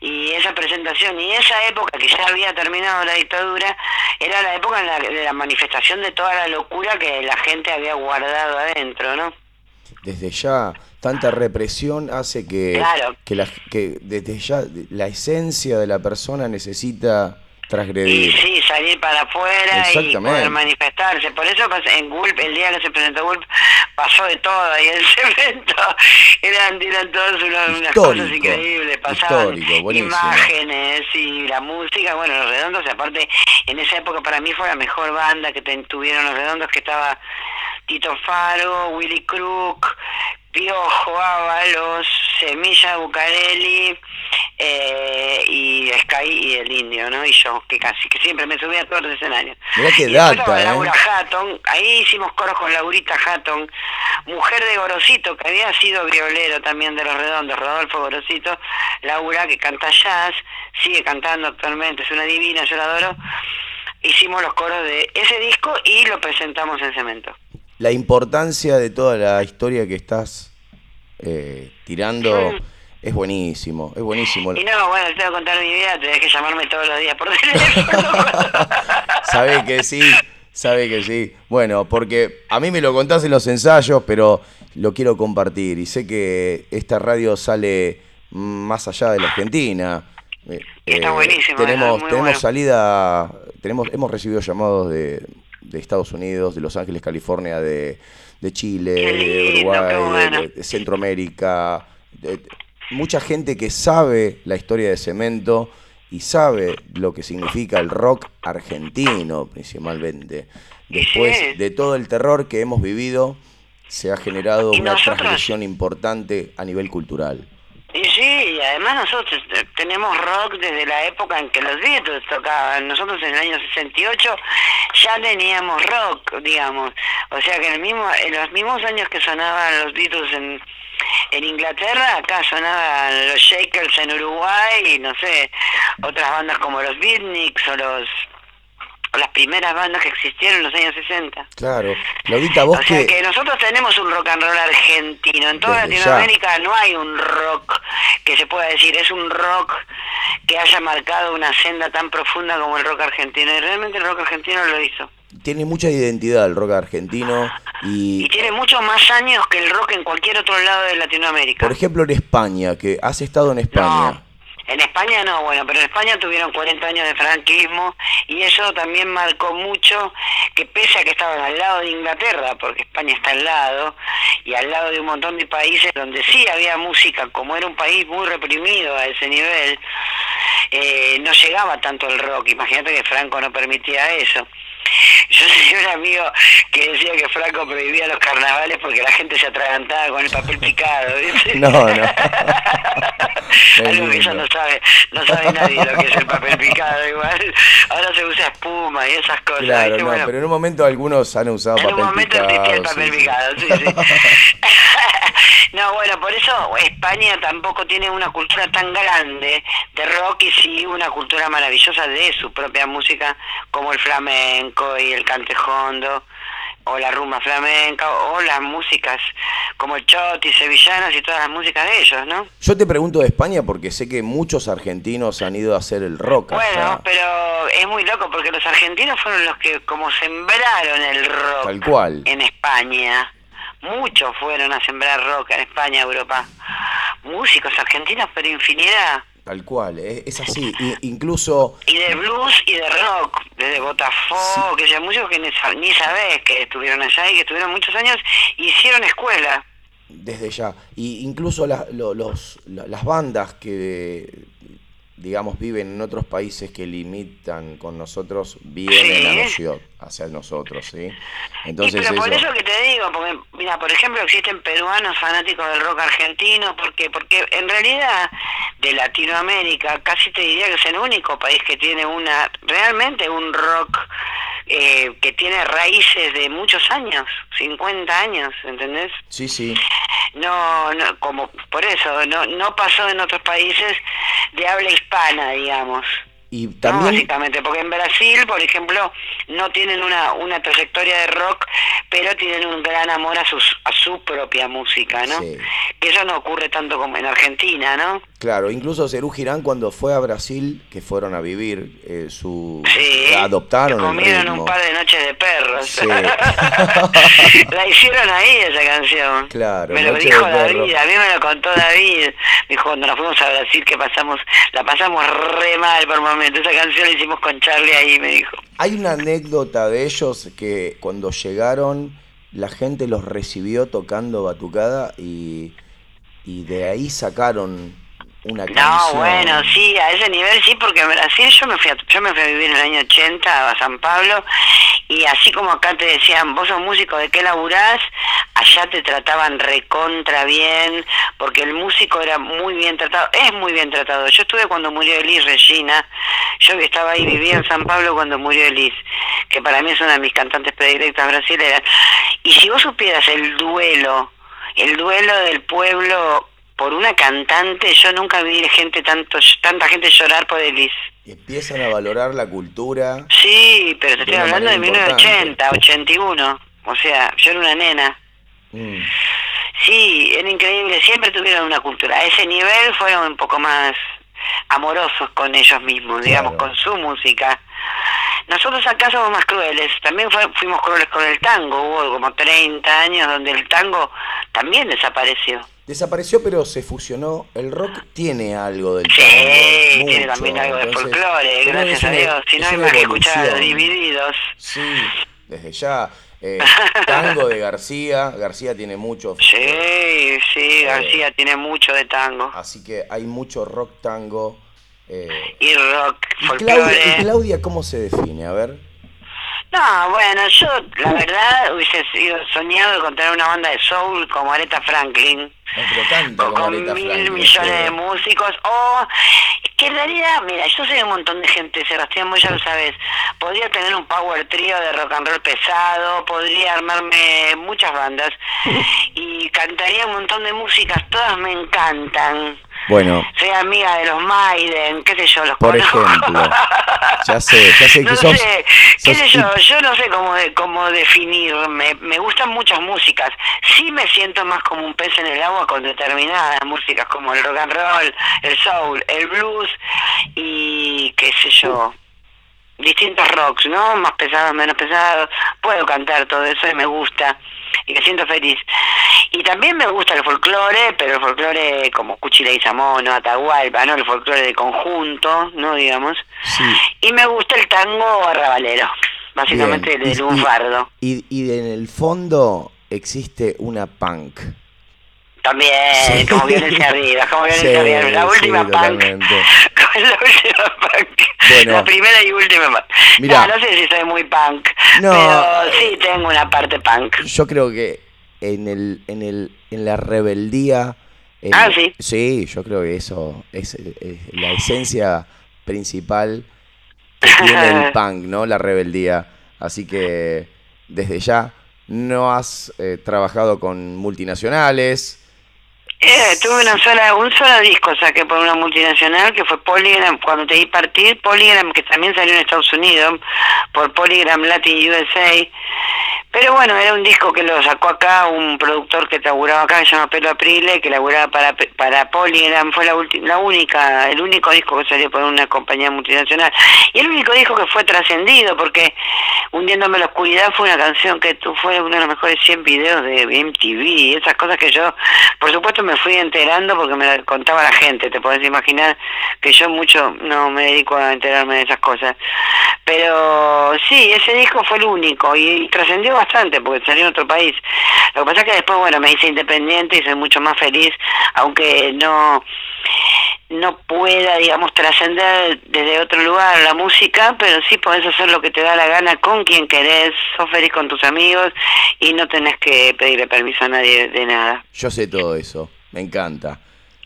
y esa presentación y esa época que ya había terminado la dictadura era la época en la- de la manifestación de toda la locura que la gente había guardado adentro, ¿no? Desde ya, tanta represión hace que, Claro. que, la- que desde ya la esencia de la persona necesita Y transgredir. sí, salir para afuera y poder manifestarse. Por eso en Gulp, el día que se presentó Gulp, pasó de todo y el cemento eran, eran todas unas, unas cosas increíbles. Pasaban imágenes y la música. Bueno, Los Redondos, aparte, en esa época para mí fue la mejor banda que tuvieron Los Redondos, que estaba Tito Faro, Willy Crook, Piojo, Ábalos, Semilla Bucarelli eh, y Sky y el Indio, ¿no? Y yo, que casi, que siempre me subía a todos los escenarios. Mirá qué Y data, ¿eh? Laura Hatton, ahí hicimos coros con Laurita Hatton, mujer de Gorosito, que había sido violero también de Los Redondos, Rodolfo Gorosito, Laura, que canta jazz, sigue cantando actualmente, es una divina, yo la adoro. Hicimos los coros de ese disco y lo presentamos en Cemento. La importancia de toda la historia que estás eh, tirando es buenísimo, es buenísimo. Y no, bueno, te voy a contar mi vida, tenés que llamarme todos los días por teléfono. Sabe que sí, sabe que sí. Bueno, porque a mí me lo contás en los ensayos, pero lo quiero compartir y sé que esta radio sale más allá de la Argentina. Está eh, buenísimo, Tenemos, es tenemos bueno. salida, tenemos, hemos recibido llamados de, de Estados Unidos, de Los Ángeles, California, de, de Chile, de Uruguay, de- bueno. de, de Centroamérica. de- mucha gente que sabe la historia de Cemento y sabe lo que significa el rock argentino principalmente. Después Sí. de todo el terror que hemos vivido, se ha generado una transgresión importante a nivel cultural. Y sí, y además nosotros eh, tenemos rock desde la época en que los Beatles tocaban. Nosotros en el año 68 ya teníamos rock, digamos. O sea que en, el mismo, en los mismos años que sonaban los Beatles en, en Inglaterra, acá sonaban los Shakers en Uruguay y no sé, otras bandas como los Beatniks o los o las primeras bandas que existieron en los años 60. Claro. Claudita, vos O sea que... que nosotros tenemos un rock and roll argentino. En toda Desde ya. Latinoamérica no hay un rock que se pueda decir, es un rock que haya marcado una senda tan profunda como el rock argentino. Y realmente el rock argentino lo hizo. Tiene mucha identidad el rock argentino y, Y tiene muchos más años que el rock en cualquier otro lado de Latinoamérica. por ejemplo, en España, que has estado en España. En España no, bueno, pero en España tuvieron 40 años de franquismo y eso también marcó mucho que pese a que estaban al lado de Inglaterra, porque España está al lado, y al lado de un montón de países donde sí había música, como era un país muy reprimido a ese nivel, eh, no llegaba tanto el rock. Imagínate que Franco no permitía eso. Yo tenía un amigo que decía que Franco prohibía los carnavales porque la gente se atragantaba con el papel picado. ¿viste? No, no. Algo que ya no sabe, no sabe nadie lo que es el papel picado igual. Ahora se usa espuma y esas cosas. Claro, no, Bueno, pero en un momento algunos han usado en un papel momento picado. existía el papel sí. picado, sí, sí. no, bueno, por eso España tampoco tiene una cultura tan grande de rock y sí una cultura maravillosa de su propia música, como el flamenco y el cantejondo, o la rumba flamenca, o las músicas como el choti, sevillanas y todas las músicas de ellos, ¿no? Yo te pregunto de España porque sé que muchos argentinos han ido a hacer el rock allá. Bueno, pero es muy loco porque los argentinos fueron los que como sembraron el rock Tal cual. en España. Muchos fueron a sembrar rock en España, Europa. Músicos argentinos, pero infinidad. Tal cual, es, es así. Incluso Y de blues y de rock, desde Botafogo, que sea músicos que ni, sab- ni sabés que estuvieron allá y que estuvieron muchos años, hicieron escuela. desde ya. Y incluso la- lo- los, la- las bandas que, digamos, viven en otros países que limitan con nosotros, vienen a, nocio- hacia nosotros, ¿sí? Entonces y pero por eso- eso que te digo, porque mira, por ejemplo, existen peruanos fanáticos del rock argentino, porque porque en realidad de Latinoamérica casi te diría que es el único país que tiene una realmente un rock eh, que tiene raíces de muchos años, 50 años, ¿entendés? Sí, sí. No, no, como por eso, no, no pasó en otros países de habla hispana, digamos. Y No, también, básicamente, porque en Brasil, por ejemplo, no tienen una, una trayectoria de rock, pero tienen un gran amor a, sus, a su propia música, ¿no? Que eso no ocurre tanto como en Argentina, ¿no? claro, incluso Cerú Girán cuando fue a Brasil, que fueron a vivir, eh, su Sí, adoptaron el Comieron ritmo. un par de noches de perros. Sí. la hicieron ahí esa canción. Claro, Me lo dijo. David, a mí me lo contó David. Me dijo, cuando nos fuimos a Brasil que pasamos, la pasamos re mal por momentos. Esa canción la hicimos con Charlie ahí, me dijo. Hay una anécdota de ellos que cuando llegaron la gente los recibió tocando batucada y, y de ahí sacaron una No, bueno, sí, a ese nivel sí, porque en Brasil yo me fui a, yo me fui a vivir en el año 80 a San Pablo y así como acá te decían, vos sos músico, ¿de qué laburás? Allá te trataban recontra bien, porque el músico era muy bien tratado, es muy bien tratado. Yo estuve cuando murió Elis Regina, yo que estaba ahí, vivía en San Pablo cuando murió Elis, que para mí es una de mis cantantes predilectas brasileras. Y si vos supieras el duelo, el duelo del pueblo por una cantante, yo nunca vi gente tanto tanta gente llorar por Elis. Empiezan a valorar la cultura. Sí, pero te estoy hablando de manera 1980, 81. O sea, yo era una nena. Mm. Sí, era increíble. Siempre tuvieron una cultura. A ese nivel fueron un poco más amorosos con ellos mismos, digamos, con su música. Nosotros acá somos más crueles. También fue- fuimos crueles con el tango. Hubo como 30 años donde el tango también desapareció. Desapareció, pero se fusionó. El rock tiene algo del Sí, tango. tiene mucho. también algo de Entonces, folclore, gracias a Dios. Si no hay más que escuchar los divididos. Sí, desde ya. Eh, tango de García. García tiene mucho. Sí, sí, García tiene mucho de tango. Así que hay mucho rock tango. eh. Y rock, ¿Y, folclore. Claudia, y Claudia cómo se define? A ver. No, bueno, yo la verdad hubiese sido soñado con tener una banda de soul como Aretha Franklin, No, pero canta como con Aretha mil Franklin, millones de músicos, o que en realidad, mira, yo soy un montón de gente, Sebastián, vos ya lo sabes, podría tener un power trio de rock and roll pesado, podría armarme muchas bandas. Y cantaría un montón de músicas, todas me encantan. Bueno, Soy amiga de los Maiden, qué sé yo, los por conozco. ejemplo. Ya sé, ya sé que no sos. sé, qué sos sé yo, yo no sé cómo, de- cómo definirme. Me gustan muchas músicas. Sí me siento más como un pez en el agua con determinadas músicas, como el rock and roll, el soul, el blues y qué sé yo. Distintos rocks, ¿no? Más pesados, menos pesados. Puedo cantar todo eso y me gusta. Y me siento feliz. Y también me gusta el folclore, pero el folclore como Cuchila y Samono, Atahualpa, ¿no? El folclore de conjunto, ¿no? Digamos. Sí. Y me gusta el tango arrabalero, básicamente Bien. el Y- lunfardo. Y, y en el fondo existe una punk. También, como violencia arriba, como violencia arriba. La última punk, la última punk. Bueno. La primera y última punk. Mirá. No, no sé si soy muy punk, No, pero sí tengo una parte punk. Yo creo que en el, en el, en la rebeldía. en- Ah, ¿sí? Sí, yo creo que eso es, es la esencia principal que tiene el punk, ¿no? La rebeldía. Así que desde ya no has eh, trabajado con multinacionales. Eh, tuve una sola, un solo disco saqué por una multinacional que fue Polygram, cuando te di partir, Polygram que también salió en Estados Unidos por Polygram Latin USA. Pero bueno, era un disco que lo sacó acá un productor que laburaba acá, que se llama Pelo Aprile, que laburaba para, para Polygram, fue la, la única, el único disco que salió por una compañía multinacional. Y el único disco que fue trascendido, porque Hundiéndome en la oscuridad fue una canción que fue uno de los mejores 100 videos de MTV, esas cosas que yo, por supuesto, me fui enterando porque me la contaba la gente, te podés imaginar que yo mucho no me dedico a enterarme de esas cosas. Pero sí, ese disco fue el único y, trascendió bastante porque salió en otro país. Lo que pasa es que después, bueno, me hice independiente y soy mucho más feliz, aunque no no pueda, digamos, trascender desde otro lugar la música, pero sí podés hacer lo que te da la gana con quien querés, sos feliz con tus amigos y no tenés que pedirle permiso a nadie de nada. Yo sé todo eso, me encanta.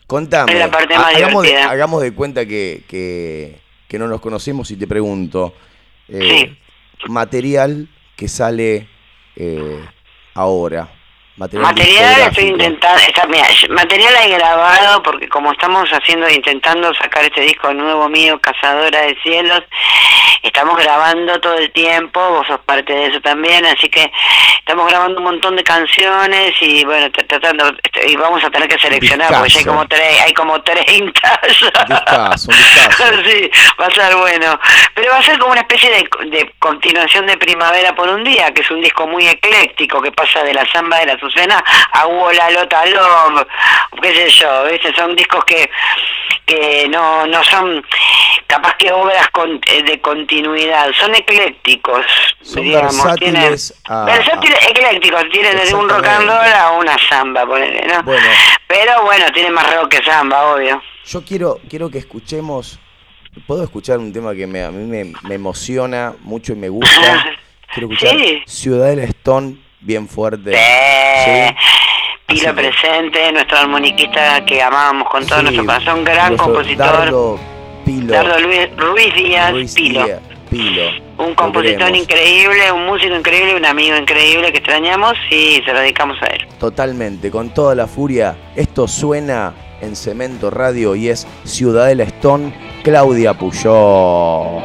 Contame, Es la parte ha- más hagamos, de, divertida. hagamos de cuenta que, que, que no nos conocemos y te pregunto, eh, material que sale eh, ahora, Material, Material estoy intentando, está, mira, material he grabado porque como estamos haciendo, intentando sacar este disco nuevo mío, Cazadora de Cielos, estamos grabando todo el tiempo, vos sos parte de eso también, así que estamos grabando un montón de canciones y bueno, tra- tratando, y vamos a tener que seleccionar porque ya hay como, tre- hay como 30 Discazo, discazo. sí, va a ser bueno. Pero va a ser como una especie de, de continuación de Primavera por un día, que es un disco muy ecléctico, que pasa de la samba de la Azucena a Wola Lota Love, qué sé yo, ¿viste? son discos que que no no son capaz que obras con- eh, de continuidad, son eclécticos, Son digamos, tienen versátiles a- versátiles, eclécticos, tienen desde un rock and roll a una samba, ponele, ¿no? Bueno, Pero bueno, tiene más rock que samba, obvio. yo quiero, quiero que escuchemos. ¿Puedo escuchar un tema que me, a mí me, me emociona mucho y me gusta? Quiero escuchar Sí. Ciudad del Stone bien fuerte. ¿Sí? Pilo presente, nuestro armoniquista que amábamos con todo Sí, nuestro corazón, gran compositor. Dardo Pilo. Dardo Luis, Ruiz Díaz Ruiz Pilo. Díaz Pilo. Un compositor increíble, un músico increíble, un amigo increíble que extrañamos y se lo dedicamos a él. Totalmente, con toda la furia. Esto suena en Cemento Radio y es Ciudadela Stone, Claudia Puyol.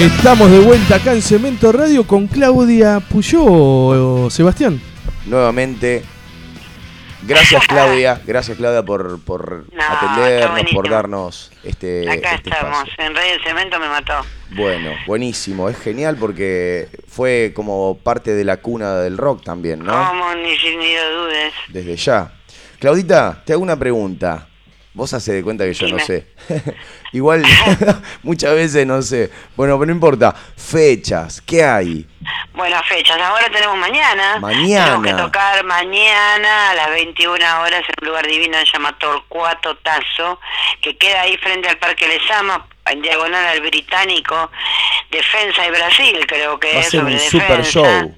Estamos de vuelta acá en Cemento Radio con Claudia Puyó, Sebastián. Nuevamente, gracias Claudia, gracias Claudia por, por atendernos, por darnos este, Acá este estamos, espacio. en Radio El Cemento me mató. Bueno, buenísimo, es genial porque fue como parte de la cuna del rock también, ¿no? ¿Cómo? Ni, si- ni lo dudes. Desde ya. Claudita, te hago una pregunta. Vos hace de cuenta que yo no sé. Igual muchas veces no sé. Bueno, pero no importa. Fechas, ¿qué hay? Bueno, fechas. Ahora tenemos mañana. Mañana. Tenemos que tocar mañana a las 21 horas en un lugar divino que se llama Torcuato Tazo, que queda ahí frente al Parque Lezama, en diagonal al Británico, Defensa y Brasil, creo que Va a es ser sobre un super defensa. show.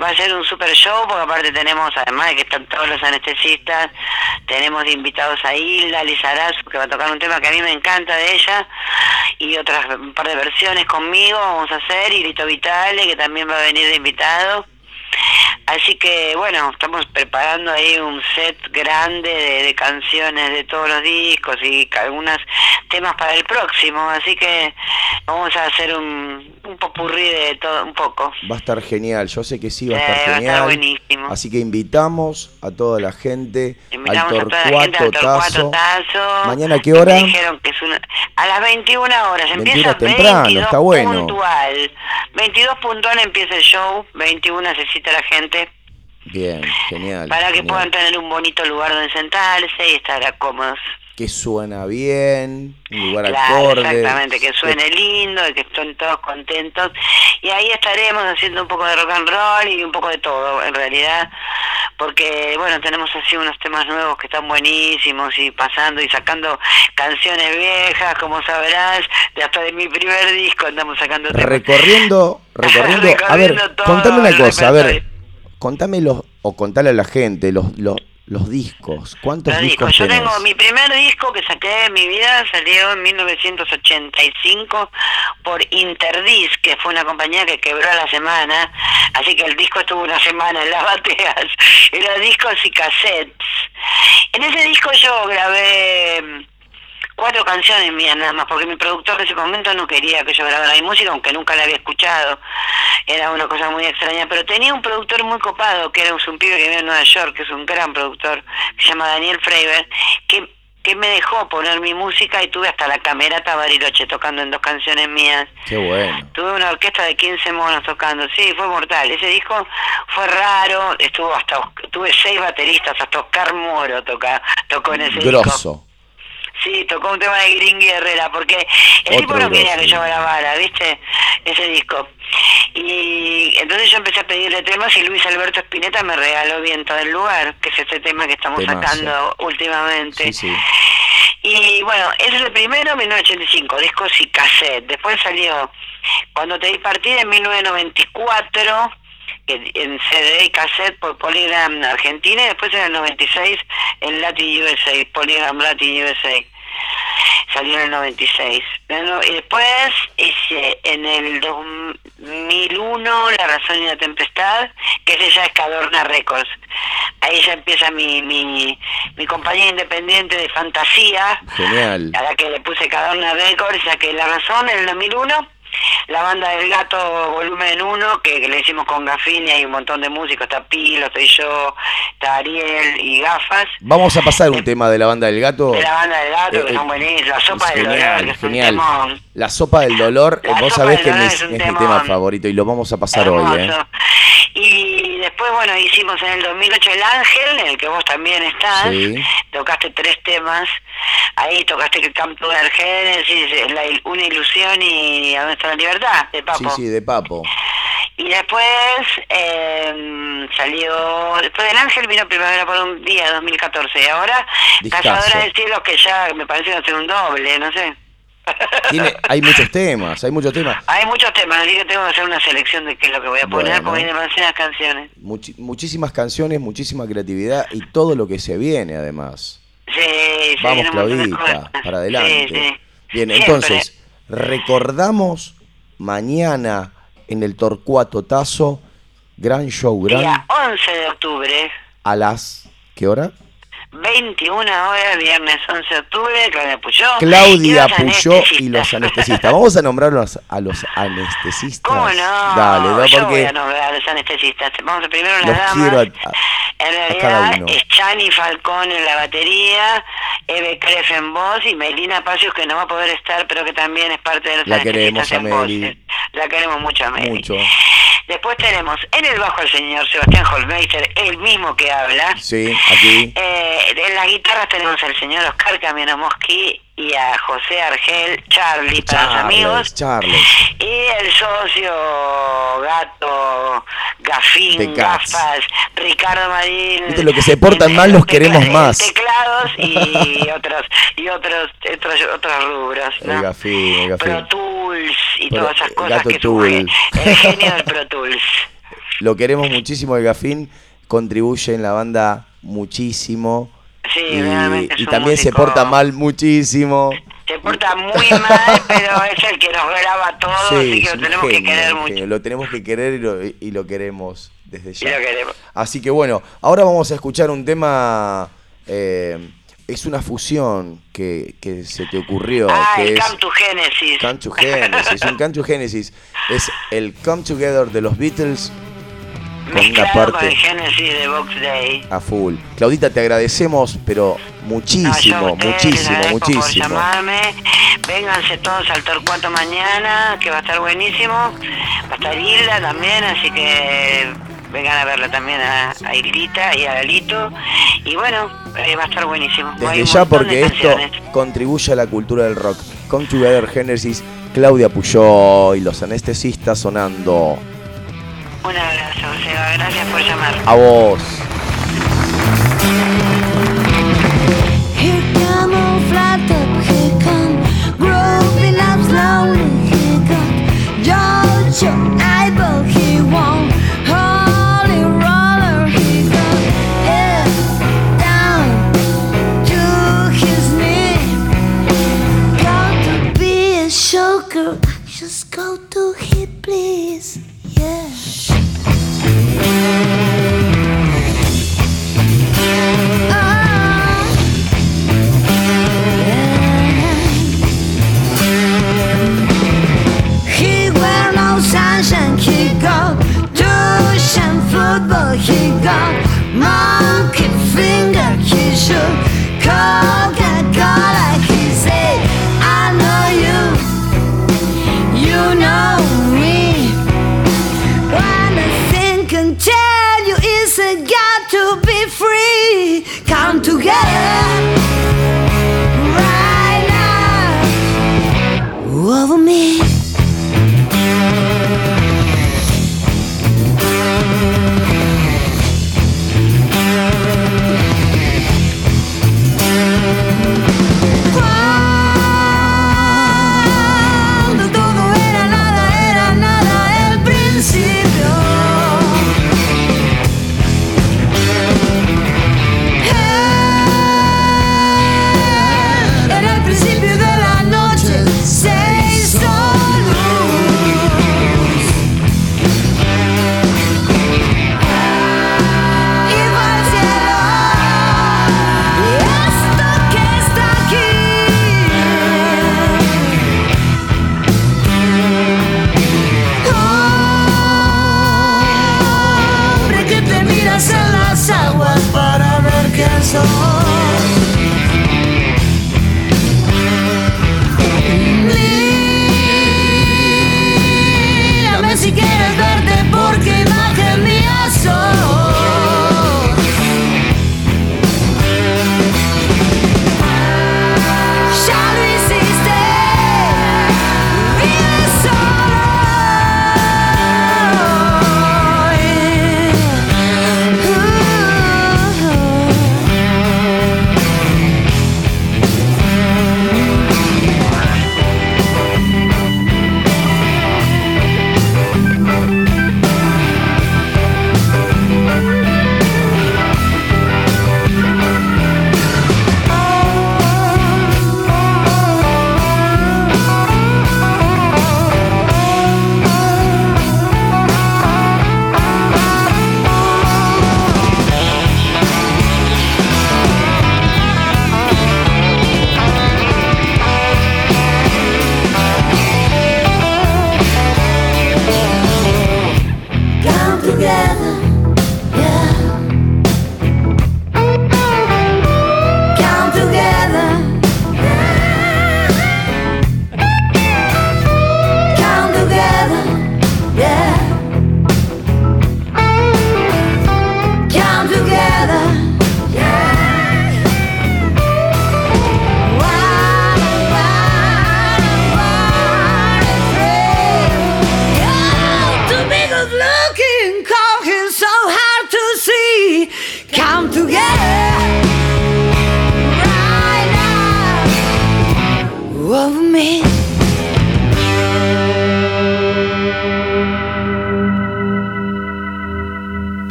Va a ser un super show porque aparte tenemos, además de que están todos los anestesistas, tenemos de invitados a Hilda Lizarazu que va a tocar un tema que a mí me encanta de ella y otras un par de versiones conmigo vamos a hacer y Lito Vitale que también va a venir de invitado. Así que bueno, estamos preparando ahí un set grande de, de canciones de todos los discos y algunos temas para el próximo, así que vamos a hacer un, un popurrí de todo un poco. Va a estar genial. Yo sé que sí, va a Eh, estar va a estar genial. buenísimo. Así que invitamos a toda la gente Invitamos al a toda la gente al Torcuato Tazo. Tazo. ¿Mañana qué Me hora? dijeron que es una... A las 21 horas. 21 Empieza temprano, 22 está bueno. puntual. 22 puntual empieza el show. 21 la gente Bien, genial. para que genial. puedan tener un bonito lugar donde sentarse y estar cómodos. Que suena bien, un lugar Claro, acorde. exactamente, que suene lindo y que estén todos contentos. Y ahí estaremos haciendo un poco de rock and roll y un poco de todo, en realidad, porque, bueno, tenemos así unos temas nuevos que están buenísimos y pasando y sacando canciones viejas, como sabrás, de hasta de mi primer disco andamos sacando temas. Recorriendo, recorriendo. a ver, contame una cosa, a ver, los, o contale a la gente los, los, los discos. ¿Cuántos Los discos discos. Yo tenés? tengo mi primer disco que saqué en mi vida, salió en 1985 por Interdisc, que fue una compañía que quebró a la semana, así que el disco estuvo una semana en las bateas. Era discos y cassettes. En ese disco yo grabé cuatro canciones mías nada más, porque mi productor en ese momento no quería que yo grabara mi música, aunque nunca la había escuchado. Era una cosa muy extraña, pero tenía un productor muy copado, que era un, un pibe que vive en Nueva York, que es un gran productor, que se llama Daniel Freiber, que, que me dejó poner mi música y tuve hasta la camerata Bariloche tocando en dos canciones mías. Qué bueno. Tuve una orquesta de 15 monos tocando, sí, fue mortal. Ese disco fue raro, estuvo hasta tuve seis bateristas, hasta Oscar Moro toca, tocó en ese disco. Sí, tocó un tema de Gringui Herrera, porque el tipo Otro no quería que yo grabara, ¿viste? Ese disco. Y entonces yo empecé a pedirle temas y Luis Alberto Spinetta me regaló Viento del Lugar, que es este tema que estamos Temazo. sacando últimamente. Sí, sí. Y bueno, ese es el primero, 1985, discos y cassette. Después salió Cuando te di partida en 1994, que- en CD y cassette por Polygram Argentina, y después en el 96 en Latin USA, Polygram Latin USA. Salió en el 96. Bueno, Y después hice en el 2001 La Razón y la Tempestad, que ese ya es Cadorna Records. Ahí ya empieza mi, mi, mi compañía independiente de fantasía, Genial. a la que le puse Cadorna Records, ya que La Razón en el 2001, la banda del gato volumen 1, que, que le hicimos con Gafini, hay un montón de músicos, está Pilo, estoy yo, está Ariel y Gafas, Vamos a pasar un tema de la banda del gato. de la banda del gato, Eh, que eh, son buenísimos, la sopa del dolor, que genial, es un genial. temón. La sopa del dolor, eh, La vos sabés del que es, un mi tema favorito y lo vamos a pasar hoy, ¿eh? Y después, bueno, hicimos en el 2008 El Ángel, en el que vos también estás. Sí. Tocaste tres temas. Ahí tocaste el Campo de Génesis, la, il- Una Ilusión y A dónde está la libertad, de Papo. Sí, sí, de papo. Y después eh, salió, después del Ángel vino Primavera por un día, 2014. Y ahora Discazo. Cazadora del Cielo, que ya me parece que va a ser un doble, no sé. Tiene, hay muchos temas, hay muchos temas. Hay muchos temas, así que tengo que hacer una selección de qué es lo que voy a poner, Bueno. porque vienen demasiadas canciones. Muchísimas canciones, muchísima creatividad y todo lo que se viene además. Sí, sí, Vamos, de Claudita, para adelante. Sí, sí. Bien, Siempre. entonces, recordamos mañana en el Torcuato Tazo, gran show, gran Día 11 de octubre, a las ¿qué hora? 21 21 horas, viernes 11 de octubre, Claudia Puyó. Claudia y Puyó y los anestesistas. Vamos a nombrarlos a los anestesistas. ¿Cómo no? Dale, no, Yo voy a nombrar a los anestesistas. Vamos a primero las los damas. quiero a, a- En realidad es Chani Falcón en la batería, Eve Cref en voz y Melina Pacios que no va a poder estar, pero que también es parte de los La anestesistas queremos a en Meli. voces. La queremos mucho a Meli. mucho. Después tenemos en el bajo al señor Sebastián Holmeister, el mismo que habla. Sí, aquí. Eh, en las guitarras tenemos al señor Oscar Camianomoski y a José Argel, Charlie para los amigos. Charles. Y el socio Gato, Gafín. Gafas, Ricardo Marín. Viste, lo que se portan mal los queremos más. Teclados y otros y otros otros, otros rubros, El gafín, el gafín. Pro Tools y Pro- todas esas cosas Gato que es un gen- Tool. el genio del Pro Tools. Lo queremos muchísimo el gafín. Contribuye en la banda muchísimo. Sí, y, realmente es y un también se porta mal muchísimo. Se porta muy mal, pero es el que nos graba todo, así Sí, que es lo tenemos que querer mucho. Lo tenemos que querer y lo, y lo queremos desde Y ya. lo queremos. Así que bueno, ahora vamos a escuchar un tema. eh, es una fusión que, que se te ocurrió. Ah, que el es Come to Genesis. Come to Genesis. Un Come to Genesis es el Come Together de los Beatles con una con parte Genesis de Box Day. a full. Claudita, te agradecemos, pero muchísimo, No, ustedes muchísimo, agradezco Por muchísimo. llamarme. Vénganse todos al Torcuato mañana, que va a estar buenísimo. Va a estar Hilda también, así que vengan a verla también a, a Hildita y a Galito. Y bueno, eh, va a estar buenísimo. Desde ya, porque esto contribuye a la cultura del rock. Come Together Genesis, Claudia Puyó y los anestesistas sonando Un abrazo, Seba. Gracias por llamar. a vos. Here come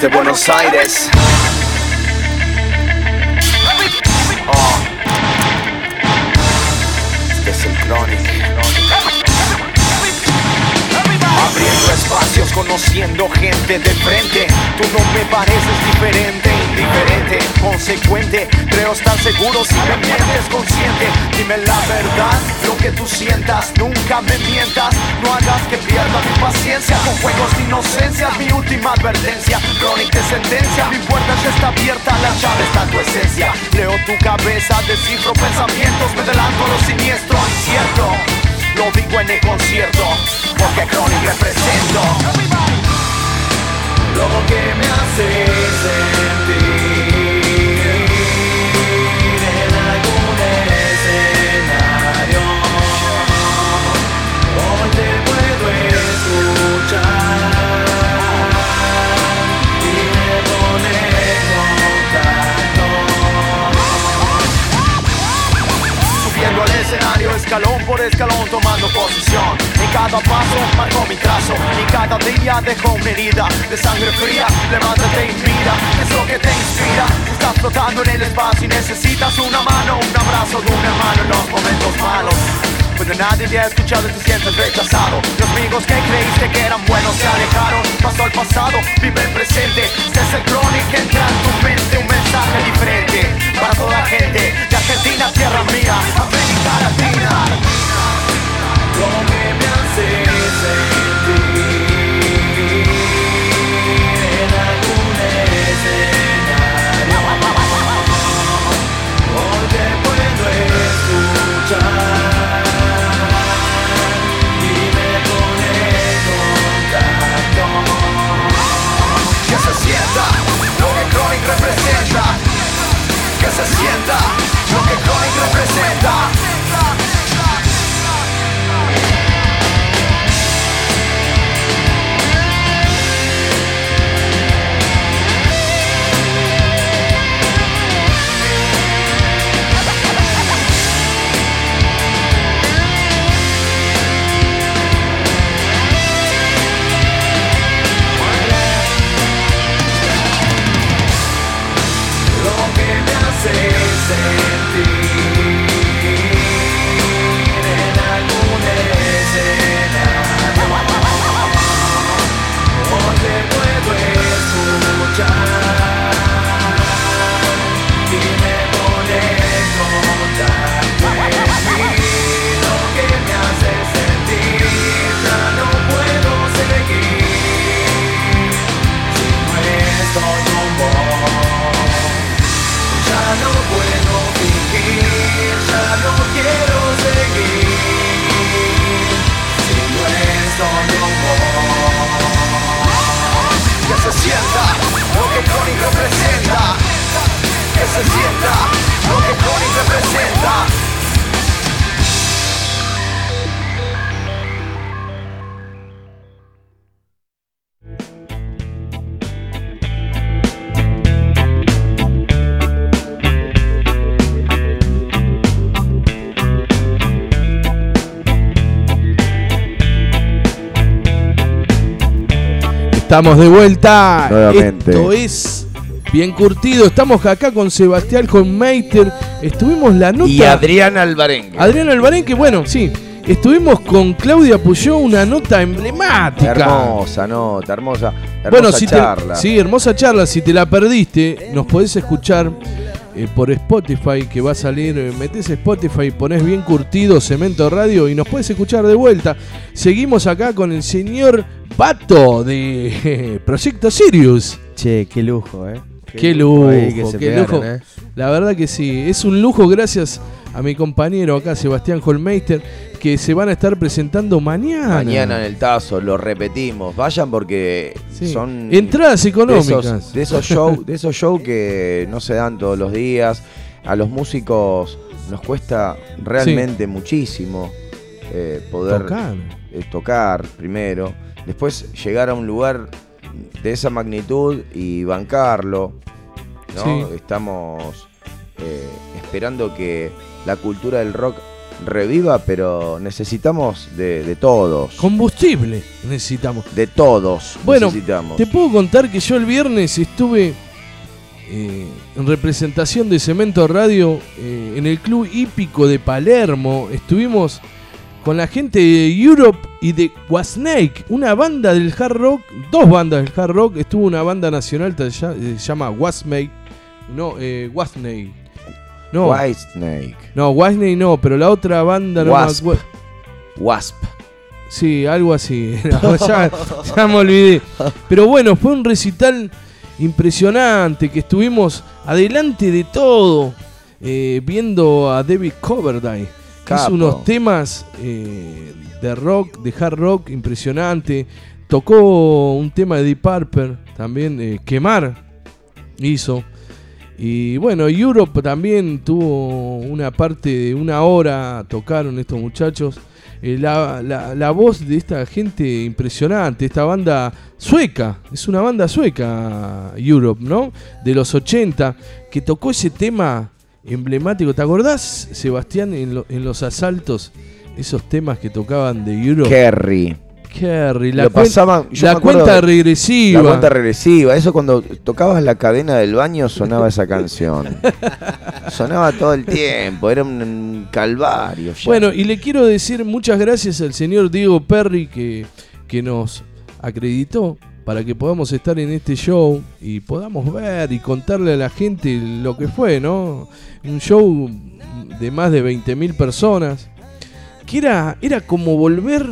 Desde Buenos Aires. Espacios, conociendo gente de frente. Tú no me pareces diferente, indiferente, consecuente. Creo estar seguro si me mientes consciente. Dime la verdad, lo que tú sientas, nunca me mientas. No hagas que pierda mi paciencia con juegos de inocencia. Mi última advertencia, Chronic de sentencia. Mi puerta ya está abierta, la llave está tu esencia. Leo tu cabeza, descifro pensamientos, me adelanto a lo siniestro, incierto. Lo digo en el concierto, porque Chronic represento lo que me hace sentir en algún escenario. Hoy te puedo escuchar escenario, escalón por escalón, tomando posición. En cada paso marco mi trazo, y cada día dejo una herida de sangre fría. Levántate y mira, es lo que te inspira. Estás flotando en el espacio y necesitas una mano, un abrazo de un hermano en los momentos malos. Cuando nadie te ha escuchado y te sientes rechazado. Los amigos que creíste que eran buenos se alejaron Pasó al pasado, vive el presente. Este es el crónico entra en tu mente Un mensaje diferente. Para toda la gente De Argentina, tierra mía, América Latina. Lo que me sienta lo que Chronic representa. Que se sienta lo que Chronic representa. Que se sienta lo que Chronic representa. Que se sienta lo que Chronic representa Estamos de vuelta. Nuevamente. Esto es bien curtido. Estamos acá con Sebastián Conmeiter. Estuvimos la nota. Y Adrián Alvarengue. Adrián Alvarenque, bueno, sí. Estuvimos con Claudia Puyó, una nota emblemática. Hermosa nota, hermosa, hermosa bueno, si charla. Te, sí, hermosa charla. Si te la perdiste, nos podés escuchar eh, por Spotify que va a salir. eh, metés Spotify, ponés bien curtido Cemento Radio y nos puedes escuchar de vuelta. Seguimos acá con el señor Pato de Proyecto Sirius. Che, qué lujo, ¿eh? Qué lujo, ahí que se qué pegaron, lujo. ¿eh? La verdad que sí, es un lujo gracias a mi compañero acá, Sebastián Holmeister, que se van a estar presentando mañana. Mañana en el Tazo, lo repetimos. Vayan porque Sí. son. Entradas de económicas. esos- De esos shows de esos show que no se dan todos los días. A los músicos nos cuesta realmente muchísimo eh, poder Tocar. eh, tocar primero. Después llegar a un lugar de esa magnitud y bancarlo. ¿no? Sí. Estamos eh, esperando que la cultura del rock reviva, pero necesitamos de, de todos. Combustible necesitamos. De todos Bueno, necesitamos. te puedo contar que yo el viernes estuve eh, en representación de Cemento Radio eh, en el Club Hípico de Palermo. Estuvimos con la gente de Europe y de Wasnake, una banda del hard rock, dos bandas del hard rock. Estuvo una banda nacional que se llama- se llama Wasnake. No, eh, Wasnake. No, Whitesnake. no, Wasnake no, pero la otra banda no Wasp. acuerdo. Wasp. Sí, algo así. No, ya, ya me olvidé. Pero bueno, fue un recital impresionante que estuvimos adelante de todo, eh, viendo a David Coverdale. Hizo unos temas eh, de rock, de hard rock impresionante. Tocó un tema de Deep Purple también, eh, Quemar hizo. Y bueno, Europe también tuvo una parte de una hora, tocaron estos muchachos. Eh, la, la- la voz de esta gente impresionante, esta banda sueca, es una banda sueca, Europe, ¿no? De los 80, que tocó ese tema emblemático. ¿Te acordás, Sebastián, en, lo- en los asaltos, esos temas que tocaban de Europe? Kerry. Kerry, la, cuen- pasaban- la cuenta regresiva. La cuenta regresiva. Eso cuando tocabas la cadena del baño sonaba esa canción. sonaba todo el tiempo. Era un, un calvario. ya. Bueno, y le quiero decir muchas gracias al señor Diego Perry que, que nos acreditó para que podamos estar en este show y podamos ver y contarle a la gente lo que fue, ¿no? Un show de más de 20.000 personas, que era, era como volver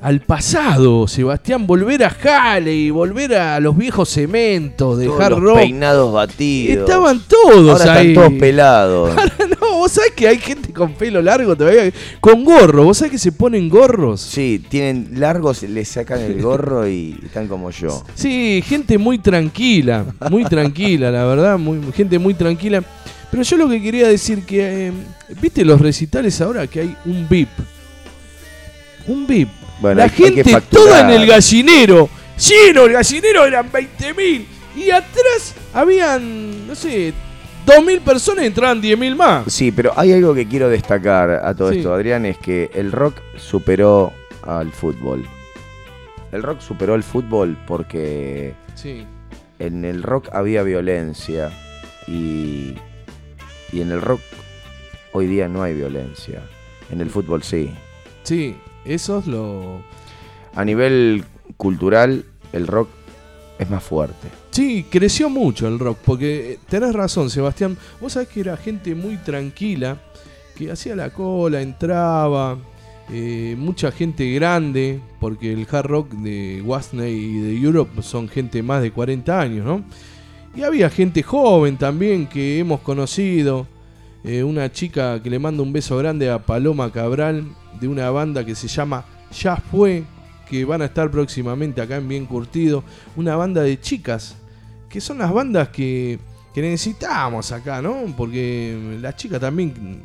al pasado, Sebastián, volver a Halley, volver a los viejos cementos de Todos hard los peinados batidos. Estaban todos Ahora ahí. están todos pelados. No, vos sabés que hay gente con pelo largo todavía, con gorro, vos sabés que se ponen gorros. Sí, tienen largos, le sacan el gorro y están como yo. Sí, gente muy tranquila, muy tranquila, la verdad, muy, gente muy tranquila. Pero yo lo que quería decir que, eh, viste los recitales ahora que hay un VIP. Un VIP. Bueno, la hay- gente toda en el gallinero. Lleno, el gallinero eran 20.000. Y atrás habían, no sé, 2.000 personas entraban 10.000 más. Sí, pero hay algo que quiero destacar a todo Sí. esto, Adrián, es que el rock superó al fútbol. El rock superó al fútbol porque Sí. en el rock había violencia y, y en el rock hoy día no hay violencia. En el fútbol sí. Sí, eso es lo... A nivel cultural, el rock es más fuerte. Sí, creció mucho el rock, porque eh, tenés razón, Sebastián. Vos sabés que era gente muy tranquila, que hacía la cola, entraba, eh, mucha gente grande, porque el hard rock de Wasney y de Europe son gente más de 40 años, ¿no? Y había gente joven también que hemos conocido. eh, una chica que le manda un beso grande a Paloma Cabral, de una banda que se llama Ya Fue, que van a estar próximamente acá en Bien Curtido. Una banda de chicas, que son las bandas que, que necesitamos acá, ¿no? Porque las chicas también...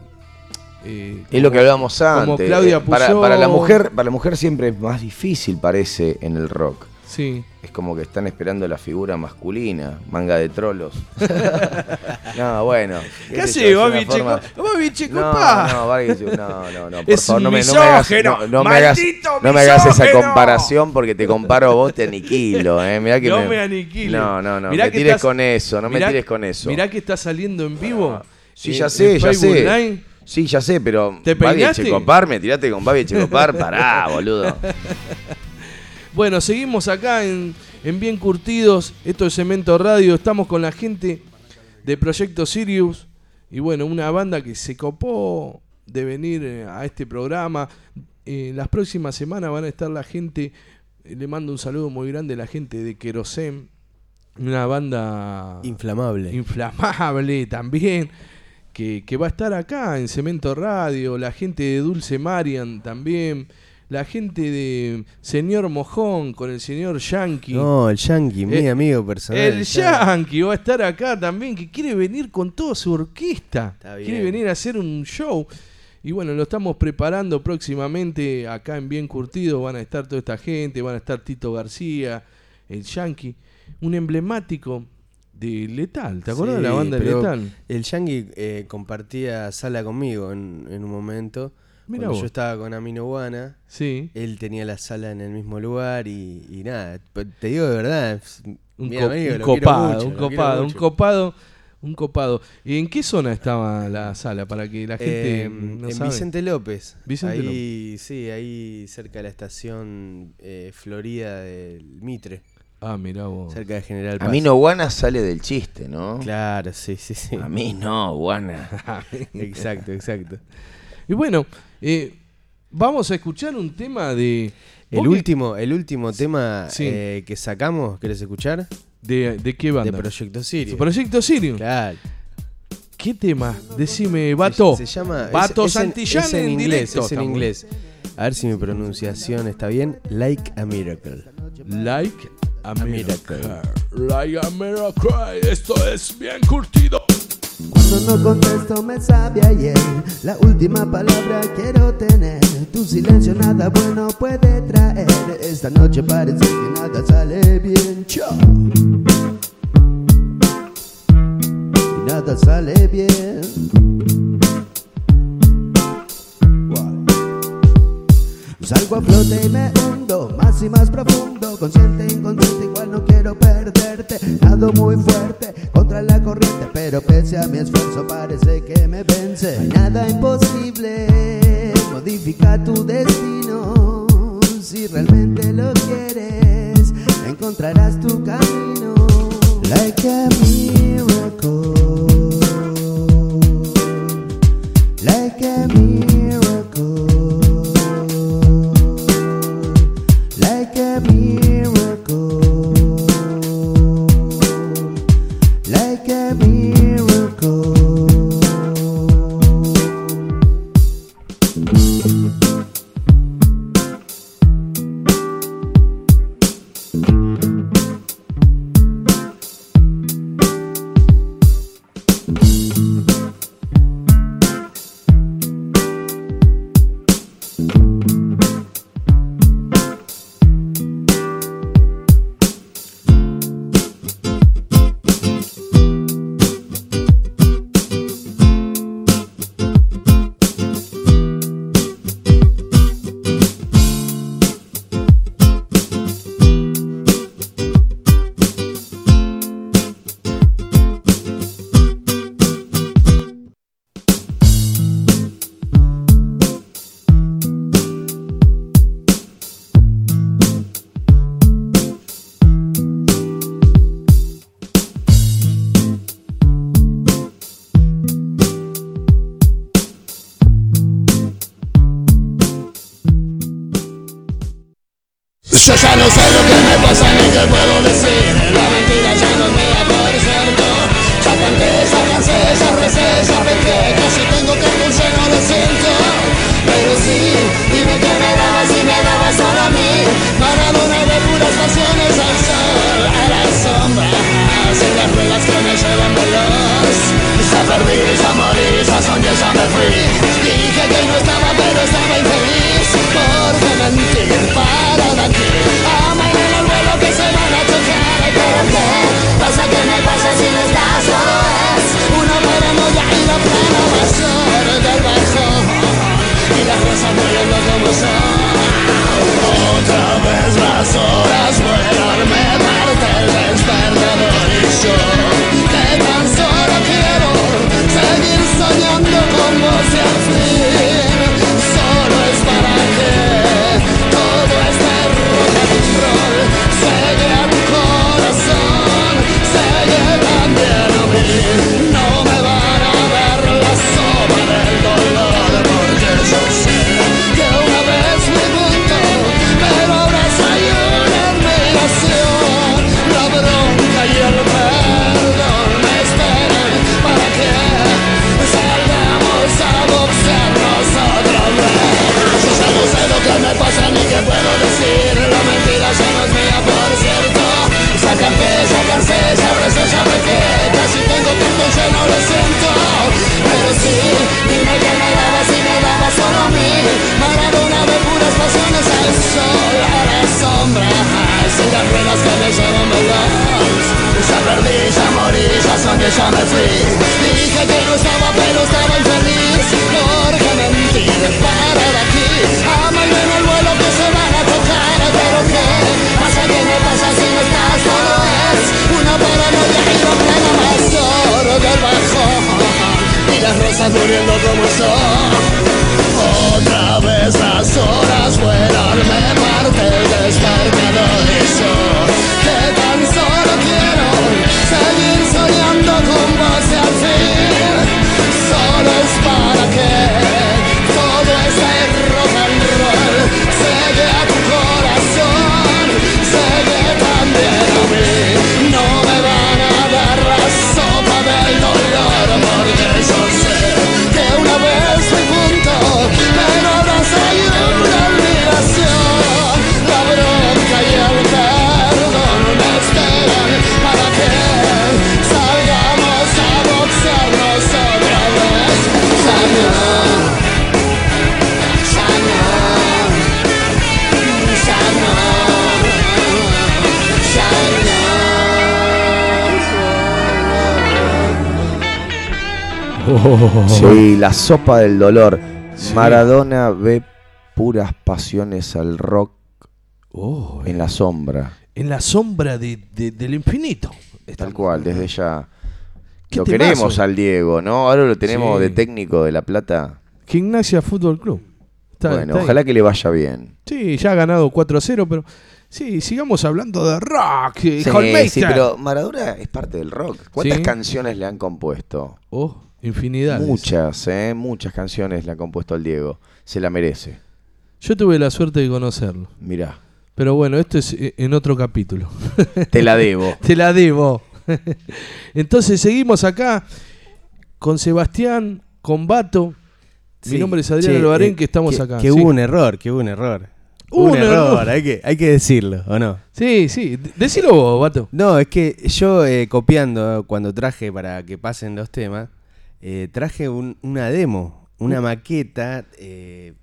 eh, Es lo que como- hablábamos antes. Como Claudia para, para la mujer, para la mujer siempre es más difícil, parece, en el rock. Sí. Es como que están esperando la figura masculina, manga de trolos. no, bueno. ¿Qué hace, Babi forma- Checo? Checo, No, pa. no, no, no, no. Por Es favor, no me, no me hagas, no, no me hagas, no me hagas esa comparación porque te comparo vos, te aniquilo, eh. Mirá que No me, me aniquiles. No, no, no. Mirá me que tires estás- con eso, no mirá- me tires con eso. Mirá que está saliendo en vivo. Sí, eh, ya sé, ya sé. Sí, ya sé, pero ¿Te Babi? Checopar, me tiraste con Babi Checopar, pará, boludo. Bueno, seguimos acá en, en Bien Curtidos. Esto es Cemento Radio. Estamos con la gente de Proyecto Sirius. Y bueno, una banda que se copó de venir eh, a este programa. Eh, las próximas semanas van a estar la gente, eh, le mando un saludo muy grande a la gente de Kerosem, una banda Inflamable. inflamable también, que, que va a estar acá en Cemento Radio, la gente de Dulce Marian también, la gente de Señor Mojón con el señor Yankee. No, el Yankee, mi Eh, amigo personal. El ya. Yankee va a estar acá también, que quiere venir con toda su orquesta. bien. Quiere venir a hacer un show. Y bueno, lo estamos preparando próximamente acá en Bien Curtido. Van a estar toda esta gente, van a estar Tito García, el Yankee, un emblemático de Letal. ¿Te acuerdas de la banda de Letal? El Yankee eh, compartía sala conmigo en, en un momento. Mirá Cuando vos. yo estaba con Amino Guana, Sí. él tenía la sala en el mismo lugar y, y nada, te digo de verdad, Un, mi co- amigo, un copado, mucho, un copado, un copado, un copado. ¿Y en qué zona estaba la sala para que la gente Eh, no en sabe? Vicente López. Vicente ahí, sí, ahí cerca de la estación eh, Florida del Mitre. Ah, mirá vos. Cerca de General A Paz. mí no Guana sale del chiste, ¿no? Claro, sí, sí, sí. A mí no, Guana. exacto, exacto. Y bueno, eh, vamos a escuchar un tema de... El ¿Vos qué- último, el último tema Sí. eh, que sacamos, ¿querés escuchar? ¿De, de qué banda? De Proyecto Sirio. Proyecto Sirio. Claro. ¿Qué tema? Decime, Vato. Se, se llama. Vato es, Santillán es en, inglés. directo, Es en inglés. A ver si mi pronunciación está bien. Like a Miracle. Like a, miracle. Like a miracle. Esto es bien curtido. Cuando no contesto me sabe ayer La última palabra quiero tener. Tu silencio nada bueno puede traer. Esta noche parece que nada sale bien. Chao. Nada sale bien Salgo a flote y me hundo más y más profundo. Consciente, inconsciente, igual no quiero perderte. Nado muy fuerte contra la corriente Pero pese a mi esfuerzo parece que me vence. No hay nada imposible Modifica tu destino. Si realmente lo quieres Encontrarás tu camino. Like a miracle Sí, la sopa del dolor. Maradona ve puras pasiones al rock Oh, en la sombra. En la sombra de- de- del infinito. Tal cual, desde ya. ¿Qué Lo queremos al Diego, ¿no? Ahora lo tenemos Sí. de técnico de La Plata. Gimnasia Fútbol Club. Está- bueno, está ahí. ojalá que le vaya bien. Sí, ya ha ganado 4-0, pero sí, sigamos hablando de rock. eh, Sí, sí, pero Maradona es parte del rock. ¿Cuántas Sí. canciones le han compuesto? Oh, infinidad. Muchas, ¿eh? Muchas canciones le han compuesto al Diego. Se la merece. Yo tuve la suerte de conocerlo. Mirá. Pero bueno, esto es eh, en otro capítulo. Te la debo. Te la debo. Entonces seguimos acá con Sebastián, con Bato. Mi Sí. nombre es Adrián Che, Albarén, eh, que estamos que- acá. Que sí. hubo un error, que hubo un error. Un error. hay que, hay que decirlo, ¿o no? Sí, sí, decilo vos, Bato. No, es que yo eh, copiando cuando traje para que pasen los temas, eh, traje un- una demo, una maqueta, eh,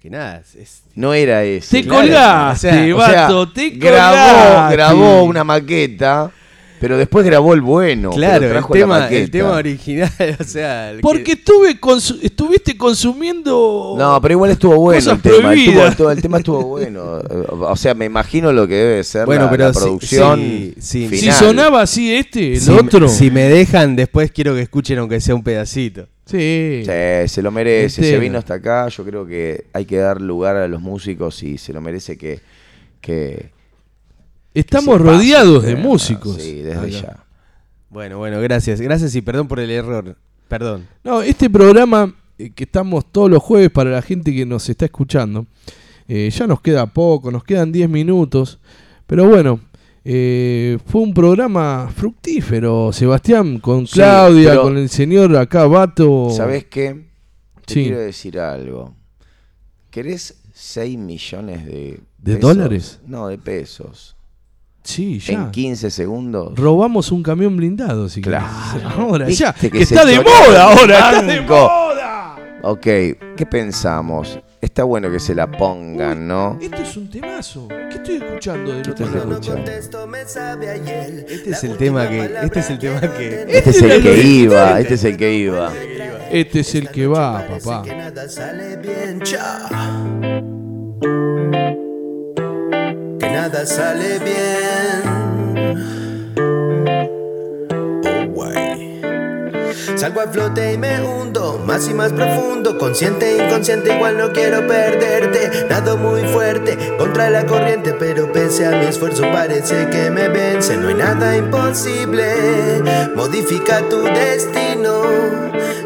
que nada, es... No era ese. Te colgaste, vato, te grabó, colgaste. grabó una maqueta, pero después grabó el bueno. Claro, pero el la tema, el maqueta. tema original, o sea... el Porque que- estuve consu- estuviste consumiendo. No, pero igual estuvo bueno Cosas el tema. Tuvo- el tema estuvo bueno. O sea, me imagino lo que debe ser Bueno, la, pero la producción si- si- final. Si sonaba así este, el si, otro. si me dejan, después quiero que escuchen aunque sea un pedacito. Sí. Sí, se lo merece, se Entero. vino hasta acá. Yo creo que hay que dar lugar a los músicos y se lo merece que. que Estamos rodeados de músicos. Sí, desde Acá. ya. Bueno, bueno, gracias. Gracias y perdón por el error. Perdón. No, este programa eh, que estamos todos los jueves para la gente que nos está escuchando, eh, ya nos queda poco, nos quedan 10 minutos, pero bueno, eh, fue un programa fructífero, Sebastián, con Sí, Claudia, con el señor acá, Bato. ¿Sabes qué? Te Sí. quiero decir algo. ¿Querés 6 millones de. ¿De pesos? dólares? No, de pesos. Sí, ya. En 15 segundos. Robamos un camión blindado, si Claro. querés. Ahora, ya, que que se está de moda ahora, está de moda. Ok, ¿qué pensamos? Está bueno que se la pongan, ¿no? Esto es un temazo. ¿Qué estoy escuchando del ¿Qué otro estás lado? escuchando? Este es el tema que. Este es el tema que. Este es el que iba, este es el que iba. Este es el que va, papá. Nada sale bien. Oh, guay. Salgo a flote y me hundo, más y más profundo, consciente e inconsciente, igual no quiero perderte. Nado muy fuerte contra la corriente, pero pese a mi esfuerzo parece que me vence. No hay nada imposible, modifica tu destino.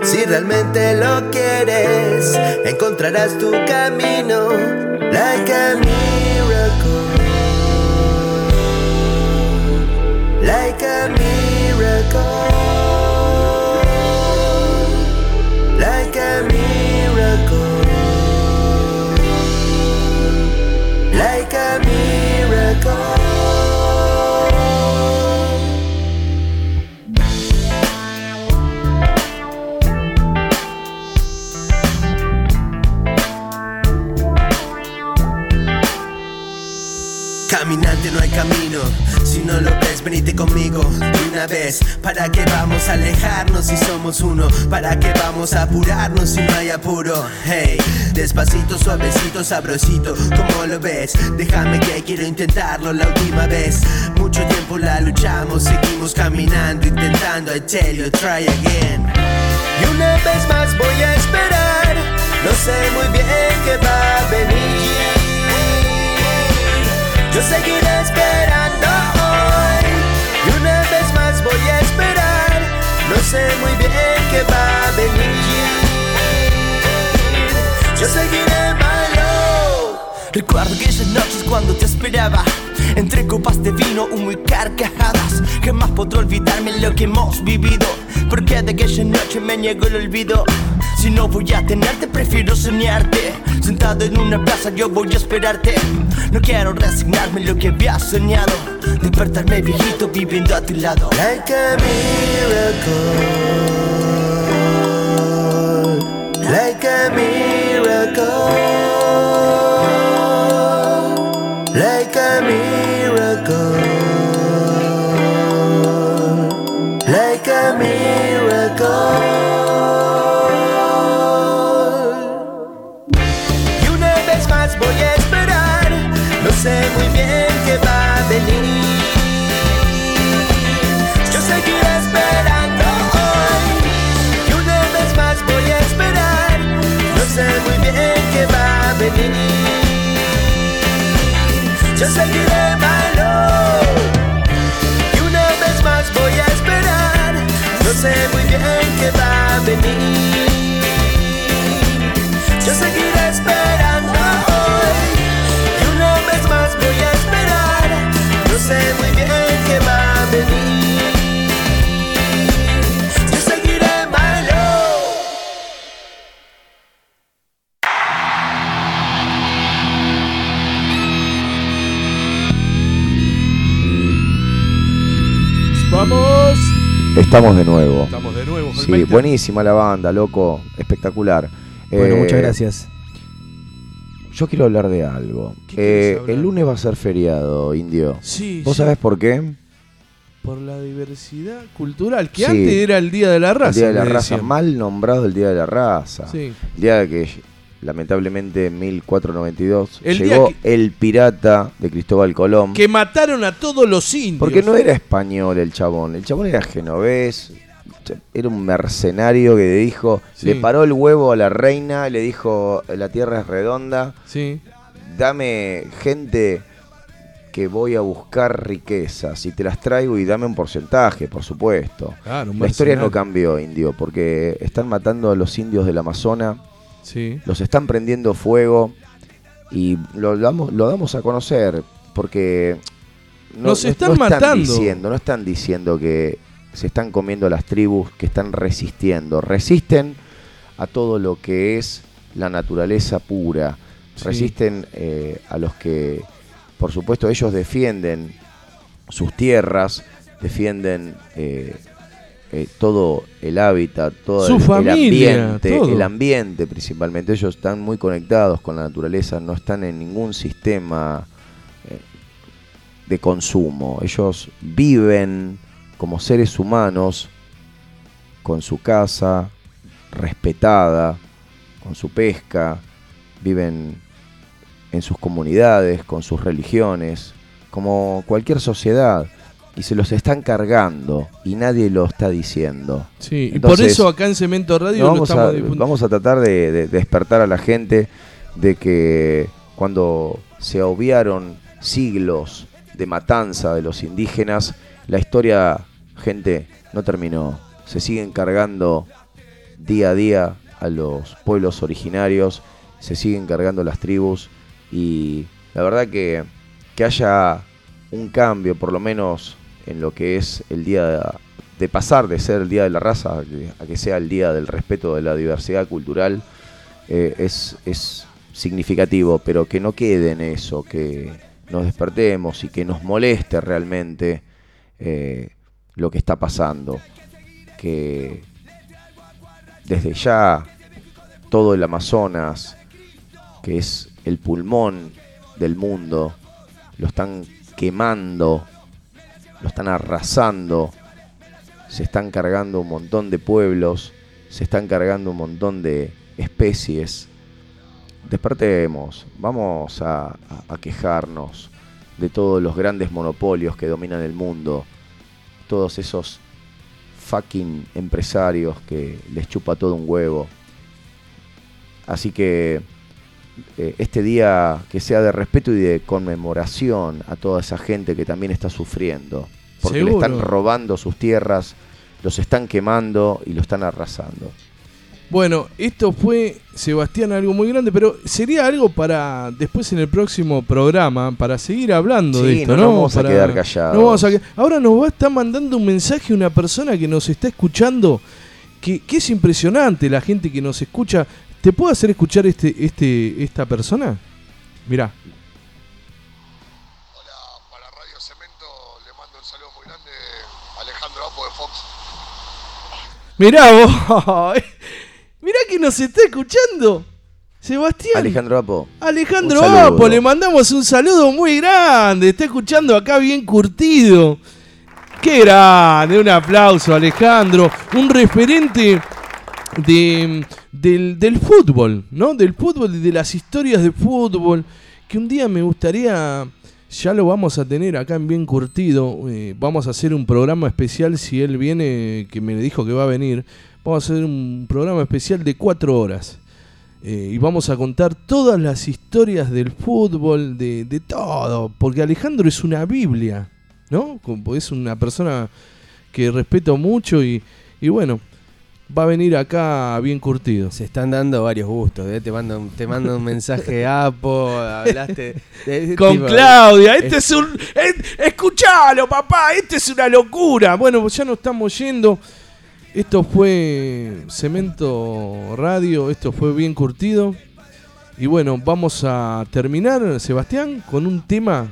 Si realmente lo quieres, encontrarás tu camino. Like a Like a miracle. Like a miracle. Like a miracle. Caminante no hay camino, si no lo ves, venite conmigo de una vez. ¿Para qué vamos a alejarnos si somos uno? ¿Para qué vamos a apurarnos si no hay apuro? Hey, despacito, suavecito, sabrosito, ¿cómo lo ves? Déjame que quiero intentarlo la última vez. Mucho tiempo la luchamos, seguimos caminando, intentando. I tell you, try again. Y una vez más voy a esperar. No sé muy bien qué va a venir. Yo seguiré esperando. sé muy bien que va a venir. Yo seguiré más. Recuerdo aquellas noches cuando te esperaba. Entre copas de vino, humo y carcajadas. Jamás podré olvidarme lo que hemos vivido. Porque de aquella noche me niego el olvido. Si no voy a tenerte, prefiero soñarte. Sentado en una plaza, yo voy a esperarte. No quiero resignarme lo que había soñado. Despertarme viejito viviendo a tu lado. Like a miracle. Like a miracle. Like a miracle. Like a miracle. Seguiré malo. Y una vez más voy a esperar. No sé muy bien qué va a venir. Yo seguiré esperando hoy. Y una vez más voy a esperar. No sé muy bien Vamos. Estamos de nuevo. Estamos de nuevo, Sí, Holmeiter. buenísima la banda, loco. Espectacular. Bueno, Eh, muchas gracias. Yo quiero hablar de algo. ¿Qué Eh, hablar? el lunes va a ser feriado, indio. Sí, ¿Vos sí. sabés por qué? Por la diversidad cultural, que Sí. antes era el Día de la Raza. el Día de la Raza, decían. mal nombrado el Día de la Raza. Sí. El día de que lamentablemente en 1492 El llegó el pirata de Cristóbal Colón. Que mataron a todos los indios. Porque no era español el chabón, el chabón era genovés, era un mercenario que dijo, Sí. le paró el huevo a la reina, le dijo, la tierra es redonda, Sí. dame gente que voy a buscar riquezas y te las traigo y dame un porcentaje, por supuesto. Claro, un la historia no cambió, indio, porque están matando a los indios del Amazonas, Sí. los están prendiendo fuego y lo damos, lo damos a conocer porque Nos están matando. diciendo, no están diciendo que se están comiendo las tribus que están resistiendo, resisten a todo lo que es la naturaleza pura, Sí. resisten eh, a los que, por supuesto, ellos defienden sus tierras, defienden eh, eh, todo el hábitat, todo Su el, ambiente, todo. el ambiente principalmente. Ellos están muy conectados con la naturaleza, no están en ningún sistema eh, de consumo. Ellos viven como seres humanos con su casa respetada, con su pesca, viven en sus comunidades, con sus religiones, como cualquier sociedad. Y se los están cargando y nadie lo está diciendo. Sí, y por eso acá en Cemento Radio no, lo vamos, estamos a, vamos a tratar de, de despertar a la gente de que cuando se obviaron siglos de matanza de los indígenas, la historia, gente, no terminó. Se siguen cargando día a día a los pueblos originarios, se siguen cargando las tribus y la verdad que, que haya un cambio, por lo menos en lo que es el día de, pasar de ser el día de la raza a que, sea el día del respeto de la diversidad cultural, eh, es, es significativo, pero que no quede en eso, que nos despertemos y que nos moleste realmente eh, lo que está pasando. Que desde ya todo el Amazonas, que es el pulmón del mundo, lo están quemando, lo están arrasando, se están cargando un montón de pueblos, se están cargando un montón de especies. Despertemos, vamos a, a- a quejarnos de todos los grandes monopolios que dominan el mundo, todos esos fucking empresarios que les chupa todo un huevo. Así que eh, este día que sea de respeto y de conmemoración a toda esa gente que también está sufriendo, porque le están robando sus tierras, los están quemando y lo están arrasando. Bueno, esto fue, Sebastián, algo muy grande, pero sería algo para después en el próximo programa, para seguir hablando de esto, no ¿no? vamos a quedar callados. no vamos a que- Ahora nos va a estar mandando un mensaje una persona que nos está escuchando, que, que es impresionante la gente que nos escucha. ¿Te puedo hacer escuchar este, este, esta persona? Mirá. Alejandro Apo de Fox. Mirá vos. Mirá que nos está escuchando. Sebastián. Alejandro Apo. Alejandro Un saludo. Apo, le mandamos un saludo muy grande. Está escuchando acá bien curtido. Qué grande, un aplauso Alejandro. Un referente de, del, fútbol, ¿no? Del fútbol y de las historias de fútbol. Que un día me gustaría, ya lo vamos a tener acá en Bien Curtido. eh, vamos a hacer un programa especial si él viene, que me dijo que va a venir. Vamos a hacer un programa especial de cuatro horas. Eh, y vamos a contar todas las historias del fútbol, de todo, porque Alejandro es una Biblia, ¿no? Como es una persona que respeto mucho y, y bueno, va a venir acá bien curtido. Se están dando varios gustos, ¿eh? te mando un, te mando un mensaje Apo, hablaste de- Con tipo, Claudia, este es un... es- escuchalo, papá, este es una locura. Bueno, pues ya nos estamos yendo. Esto fue Cemento Radio, esto fue bien curtido. Y bueno, vamos a terminar, Sebastián, con un tema,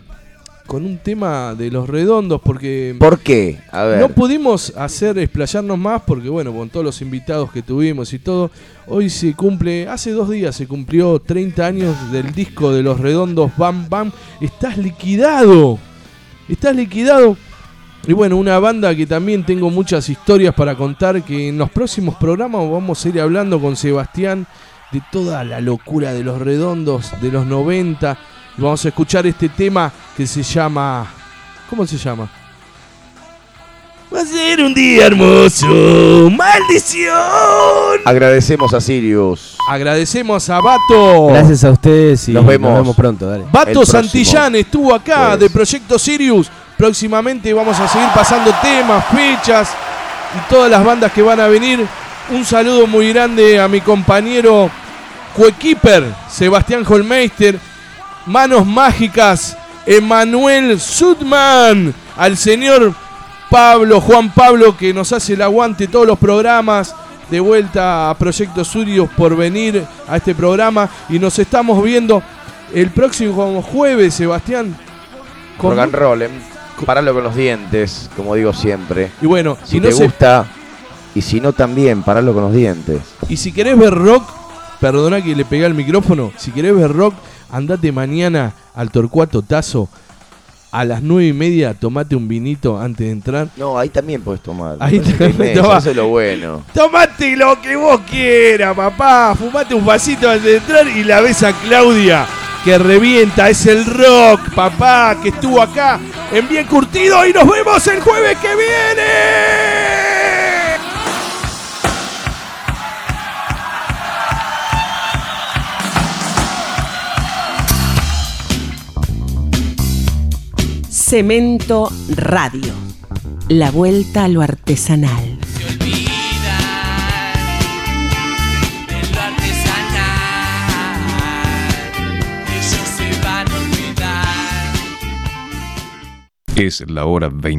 con un tema de los redondos, porque ¿Por qué? A ver. no pudimos hacer explayarnos más, porque bueno, con todos los invitados que tuvimos y todo, hoy se cumple, hace dos días se cumplió 30 años del disco de los redondos Bam Bam. Estás liquidado, estás liquidado. Y bueno, una banda que también tengo muchas historias para contar, que en los próximos programas vamos a ir hablando con Sebastián de toda la locura de los redondos de los 90. Y vamos a escuchar este tema que se llama... ¿Cómo se llama? Va a ser un día hermoso, maldición. Agradecemos a Sirius. Agradecemos a Bato. Gracias a ustedes y Nos vemos. pronto, dale. Bato. Santillán estuvo acá de Proyecto Sirius. Próximamente vamos a seguir pasando temas, fechas y todas las bandas que van a venir. Un saludo muy grande a mi compañero coequiper Sebastián Holmeister. Manos mágicas, Emanuel Sudman. Al señor Pablo, Juan Pablo, que nos hace el aguante todos los programas. De vuelta a Proyecto Sirius por venir a este programa. Y nos estamos viendo el próximo jueves, Sebastián. con- Rock and roll, em. paralo con los dientes, como digo siempre. Y bueno, si no te se- gusta, y si no también, paralo con los dientes. Y si querés ver rock, perdona que le pegué al micrófono. Si querés ver rock, andate mañana al Torcuato Tazo. A las nueve y media, tomate un vinito antes de entrar. No, ahí también puedes tomar. Ahí también. Eso es lo bueno. Tomate lo que vos quieras, papá. Fumate un vasito antes de entrar y la ves a Claudia que revienta. Es el rock, papá, que estuvo acá en Bien Curtido. Y nos vemos el jueves que viene. Cemento Radio. La vuelta a lo artesanal. Es la hora 20.